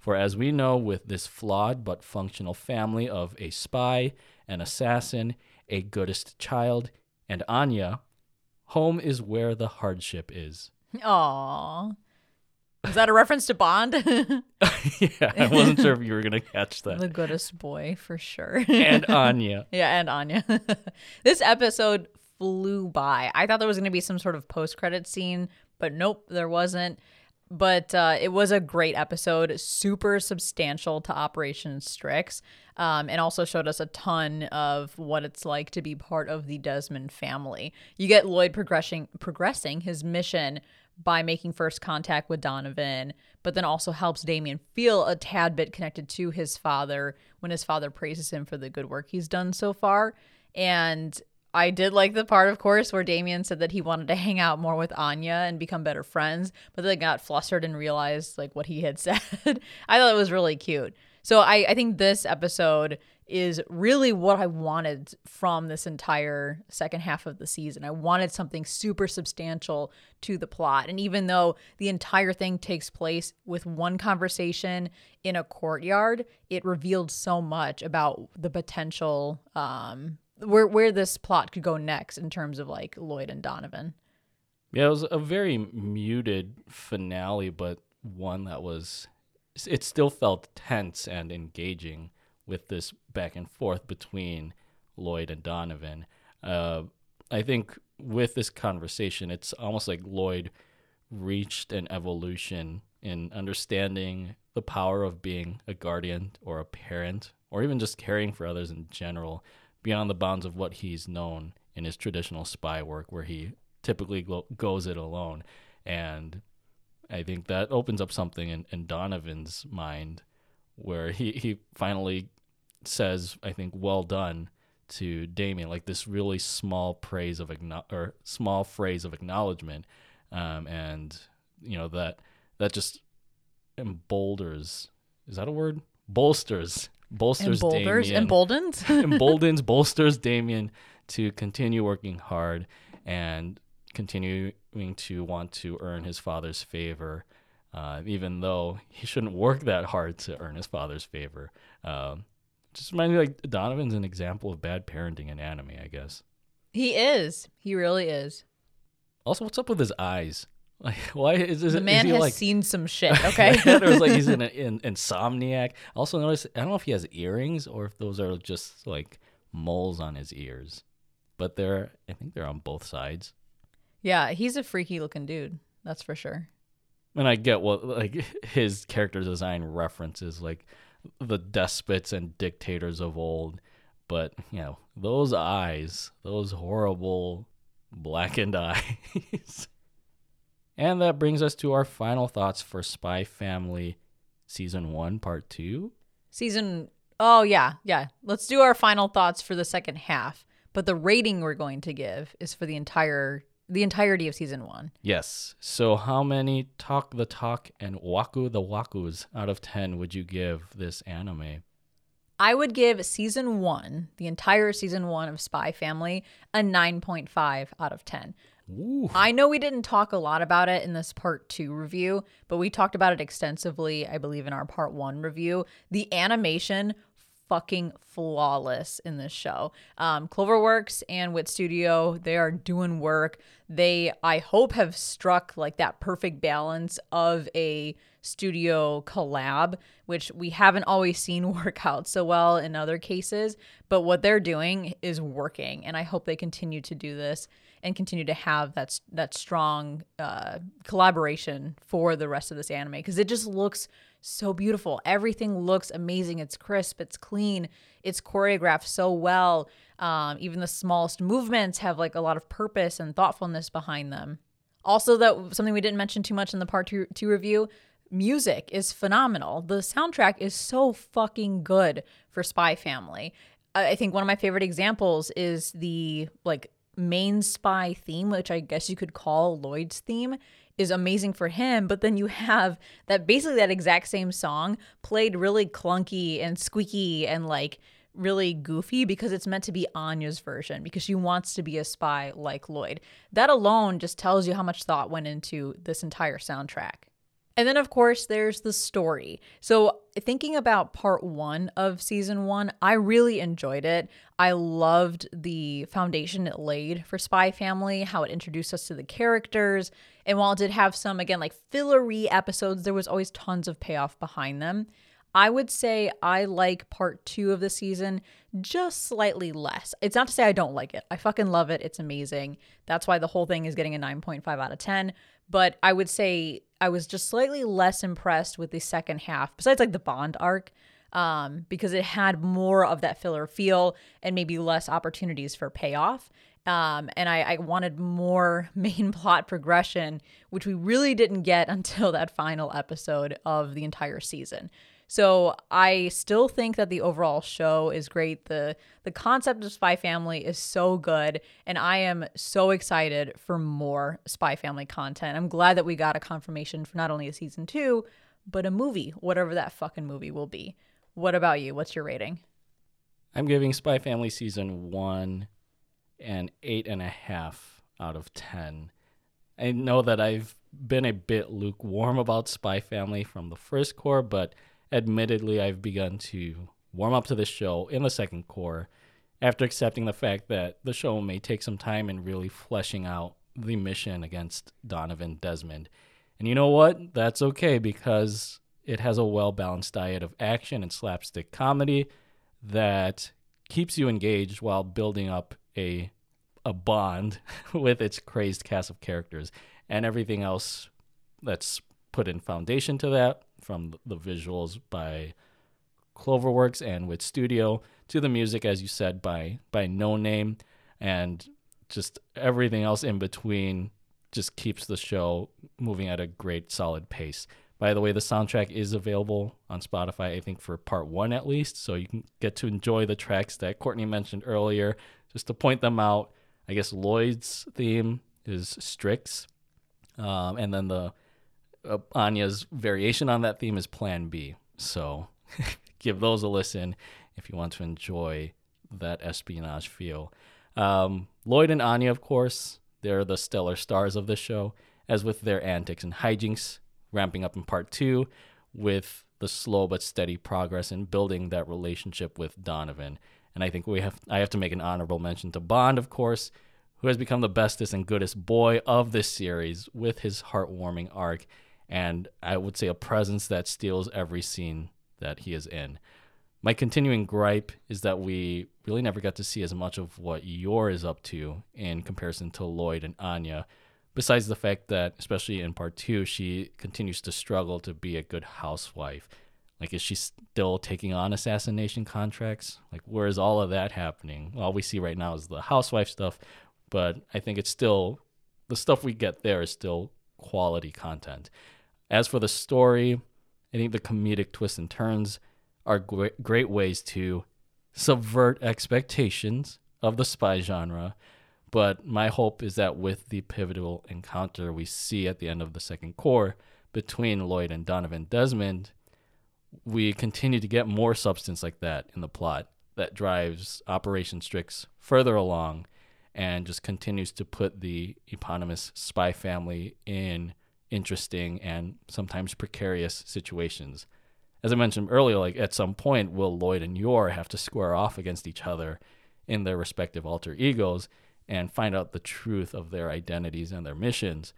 For as we know, with this flawed but functional family of a spy, an assassin, a goodest child, and Anya, home is where the hardship is. Aw. Is that a reference to Bond? yeah, I wasn't sure if you were going to catch that. the goodest boy for sure. And Anya. Yeah, and Anya. this episode flew by. I thought there was going to be some sort of post credit scene, but nope, there wasn't. But uh, it was a great episode, super substantial to Operation Strix, um, and also showed us a ton of what it's like to be part of the Desmond family. You get Lloyd progressing progressing his mission by making first contact with Donovan, but then also helps Damian feel a tad bit connected to his father when his father praises him for the good work he's done so far. And I did like the part, of course, where Damian said that he wanted to hang out more with Anya and become better friends, but then got flustered and realized like what he had said. I thought it was really cute. So I, I think this episode is really what I wanted from this entire second half of the season. I wanted something super substantial to the plot. And even though the entire thing takes place with one conversation in a courtyard, it revealed so much about the potential um where where this plot could go next in terms of like Lloyd and Donovan. Yeah, it was a very muted finale, but one that was it still felt tense and engaging with this back and forth between Lloyd and Donovan. Uh, I think with this conversation, it's almost like Lloyd reached an evolution in understanding the power of being a guardian or a parent or even just caring for others in general beyond the bounds of what he's known in his traditional spy work where he typically go- goes it alone and i think that opens up something in, in donovan's mind where he, he finally says i think well done to damien like this really small praise of or small phrase of acknowledgement um, and you know that that just embolders is that a word? Bolsters bolsters Embolders, Damian, emboldens? Emboldens bolsters Damian to continue working hard and continuing to want to earn his father's favor uh, even though he shouldn't work that hard to earn his father's favor um, just reminds me like Donovan's an example of bad parenting in anime I guess he is he really is also what's up with his eyes like, why is, is the man is has like, seen some shit? Okay, there's like he's an, an insomniac. Also, notice I don't know if he has earrings or if those are just like moles on his ears, but they're I think they're on both sides. Yeah, he's a freaky looking dude. That's for sure. And I get what like his character design references like the despots and dictators of old, but you know those eyes, those horrible blackened eyes. And that brings us to our final thoughts for Spy Family Season 1, Part 2. Season, oh, yeah, yeah. Let's do our final thoughts for the second half. But the rating we're going to give is for the entire the entirety of season one. Yes. So how many talk the talk and waku the wakus out of 10 would you give this anime? I would give season one, the entire season one of Spy Family, a 9.5 out of 10. Ooh. I know we didn't talk a lot about it in this part two review, but we talked about it extensively, I believe, in our part one review. The animation, fucking flawless in this show. Um, Cloverworks and Wit Studio, they are doing work. They, I hope, have struck like that perfect balance of a studio collab, which we haven't always seen work out so well in other cases. But what they're doing is working, and I hope they continue to do this and continue to have that that strong uh, collaboration for the rest of this anime because it just looks so beautiful. Everything looks amazing. It's crisp. It's clean. It's choreographed so well. Um, even the smallest movements have like a lot of purpose and thoughtfulness behind them. Also, that something we didn't mention too much in the part two, two review. Music is phenomenal. The soundtrack is so fucking good for Spy Family. I think one of my favorite examples is the like main spy theme, which I guess you could call Lloyd's theme, is amazing for him. But then you have that basically that exact same song played really clunky and squeaky and like really goofy because it's meant to be Anya's version because she wants to be a spy like Lloyd. That alone just tells you how much thought went into this entire soundtrack. And then, of course, there's the story. So, thinking about part one of season one, I really enjoyed it. I loved the foundation it laid for Spy Family, how it introduced us to the characters. And while it did have some, again, like fillery episodes, there was always tons of payoff behind them. I would say I like part two of the season just slightly less. It's not to say I don't like it. I fucking love it. It's amazing. That's why the whole thing is getting a 9.5 out of 10. But I would say I was just slightly less impressed with the second half, besides like the Bond arc, um, because it had more of that filler feel and maybe less opportunities for payoff. Um, and I, I wanted more main plot progression, which we really didn't get until that final episode of the entire season. So I still think that the overall show is great. The the concept of Spy Family is so good and I am so excited for more Spy Family content. I'm glad that we got a confirmation for not only a season 2, but a movie, whatever that fucking movie will be. What about you? What's your rating? I'm giving Spy Family season 1 an eight and a half out of 10. I know that I've been a bit lukewarm about Spy Family from the first cour, but admittedly, I've begun to warm up to the show in the second cour after accepting the fact that the show may take some time in really fleshing out the mission against Donovan Desmond. And you know what? That's okay because it has a well balanced diet of action and slapstick comedy that keeps you engaged while building up a a bond with its crazed cast of characters and everything else that's put in foundation to that from the visuals by Cloverworks and Wit Studio to the music as you said by by (K)NoW_NAME and just everything else in between just keeps the show moving at a great solid pace. By the way, the soundtrack is available on Spotify, I think, for part one at least. So you can get to enjoy the tracks that Courtney mentioned earlier. Just to point them out, I guess Lloyd's theme is Strix. Um, and then the uh, Anya's variation on that theme is Plan B. So give those a listen if you want to enjoy that espionage feel. Um, Lloyd and Anya, of course, they're the stellar stars of the show, as with their antics and hijinks ramping up in part two with the slow but steady progress in building that relationship with Donovan. And I think we have I have to make an honorable mention to Bond, of course, who has become the bestest and goodest boy of this series with his heartwarming arc and I would say a presence that steals every scene that he is in. My continuing gripe is that we really never got to see as much of what Yor is up to in comparison to Lloyd and Anya, besides the fact that, especially in part two, she continues to struggle to be a good housewife. Like, is she still taking on assassination contracts? Like, where is all of that happening? All we see right now is the housewife stuff, but I think it's still the stuff we get there is still quality content. As for the story, I think the comedic twists and turns are great, ways to subvert expectations of the spy genre but my hope is that with the pivotal encounter we see at the end of the second cour between Lloyd and Donovan Desmond, we continue to get more substance like that in the plot that drives Operation Strix further along and just continues to put the eponymous spy family in interesting and sometimes precarious situations. As I mentioned earlier, like at some point, will Lloyd and Yor have to square off against each other in their respective alter egos? and find out the truth of their identities and their missions.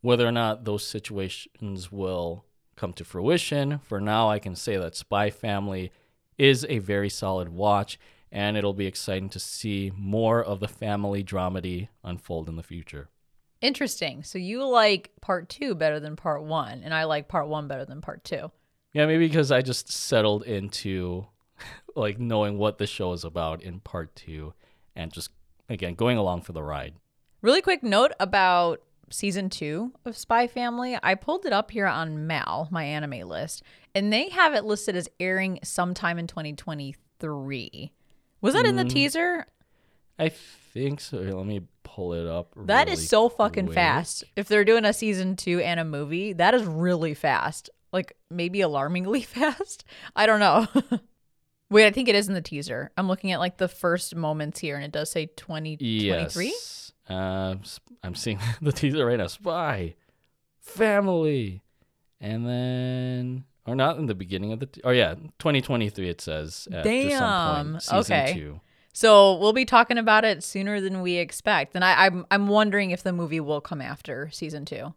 Whether or not those situations will come to fruition, for now, I can say that Spy Family is a very solid watch, and it'll be exciting to see more of the family dramedy unfold in the future. Interesting. So you like part two better than part one, and I like part one better than part two. Yeah, maybe because I just settled into like knowing what the show is about in part two and just again, going along for the ride. Really quick note about season two of Spy Family. I pulled it up here on Mal, MyAnimeList, and they have it listed as airing sometime in 2023. Was that mm, in the mm. teaser? I think so. Here, let me pull it up. That really is so fucking quick. fast. If they're doing a season two and a movie, that is really fast. Like maybe alarmingly fast. I don't know. Wait, I think it is in the teaser. I'm looking at like the first moments here, and it does say 2023. Yes. Uh, I'm seeing the teaser right now. Spy, family, and then or not in the beginning of the. T- oh yeah, 2023. It says. Damn. Point, okay. Two. So we'll be talking about it sooner than we expect, and I, I'm I'm wondering if the movie will come after season two.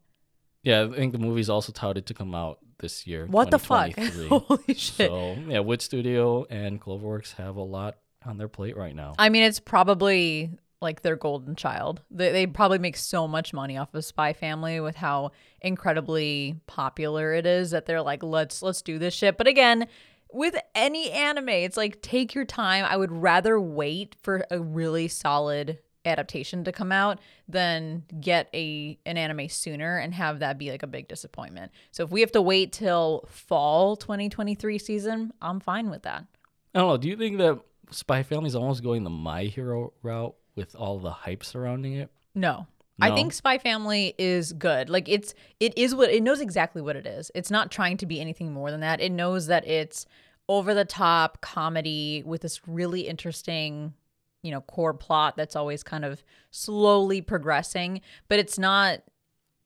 Yeah, I think the movie's also touted to come out this year. What the fuck? Holy shit! So yeah, Wit Studio and Cloverworks have a lot on their plate right now. I mean, it's probably like their golden child. They, they probably make so much money off of Spy Family with how incredibly popular it is that they're like, let's let's do this shit. But again, with any anime, it's like take your time. I would rather wait for a really solid adaptation to come out than get a an anime sooner and have that be like a big disappointment. So if we have to wait till fall 2023 season, I'm fine with that. I don't know. Do you think that Spy Family is almost going the My Hero route with all the hype surrounding it? No. No? I think Spy Family is good. Like it's it is what it knows exactly what it is. It's not trying to be anything more than that. It knows that it's over the top comedy with this really interesting you know core plot that's always kind of slowly progressing but it's not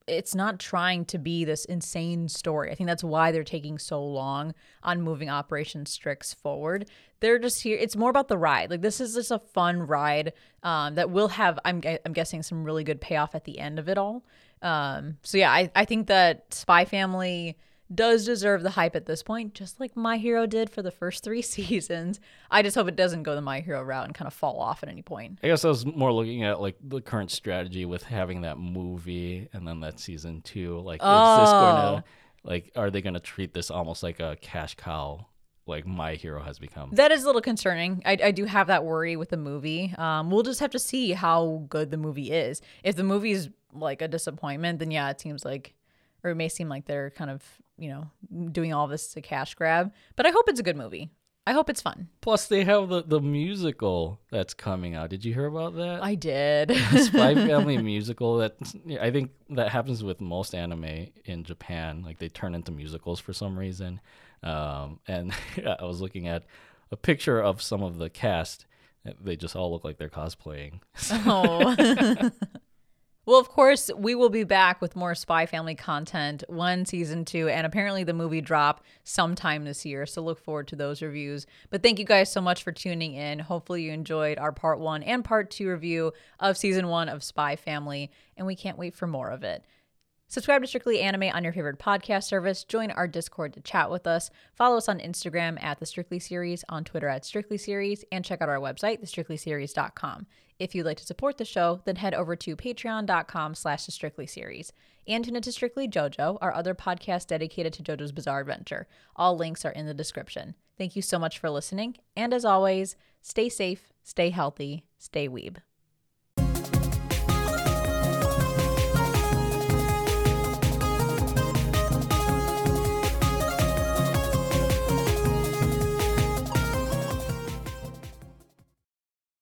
it's not trying to be this insane story. I think that's why they're taking so long on moving Operation Strix forward. They're just here. It's more about the ride. Like this is just a fun ride um, that will have. I'm I'm guessing some really good payoff at the end of it all. Um, so yeah, I I think that Spy Family does deserve the hype at this point, just like My Hero did for the first three seasons. I just hope it doesn't go the My Hero route and kind of fall off at any point. I guess I was more looking at like the current strategy with having that movie and then that season two. Like, oh. is this going to, like, are they going to treat this almost like a cash cow? Like my hero has become. That is a little concerning. I, I do have that worry with the movie. Um, we'll just have to see how good the movie is. If the movie is like a disappointment, then yeah, it seems like, or it may seem like they're kind of you know, doing all this to cash grab. But I hope it's a good movie. I hope it's fun. Plus, they have the, the musical that's coming out. Did you hear about that? I did. Spy Family musical. That I think that happens with most anime in Japan. Like they turn into musicals for some reason. Um, and I was looking at a picture of some of the cast. They just all look like they're cosplaying. Oh. Well, of course, we will be back with more Spy Family content, one season two, and apparently the movie drop sometime this year. So look forward to those reviews. But thank you guys so much for tuning in. Hopefully, you enjoyed our part one and part two review of season one of Spy Family, and we can't wait for more of it. Subscribe to Strictly Anime on your favorite podcast service. Join our Discord to chat with us. Follow us on Instagram at The Strictly Series, on Twitter at Strictly Series, and check out our website, thestrictlyseries.com. If you'd like to support the show, then head over to patreon.com slash the Strictly series. And tune into Strictly JoJo, our other podcast dedicated to JoJo's Bizarre Adventure. All links are in the description. Thank you so much for listening. And as always, stay safe, stay healthy, stay weeb.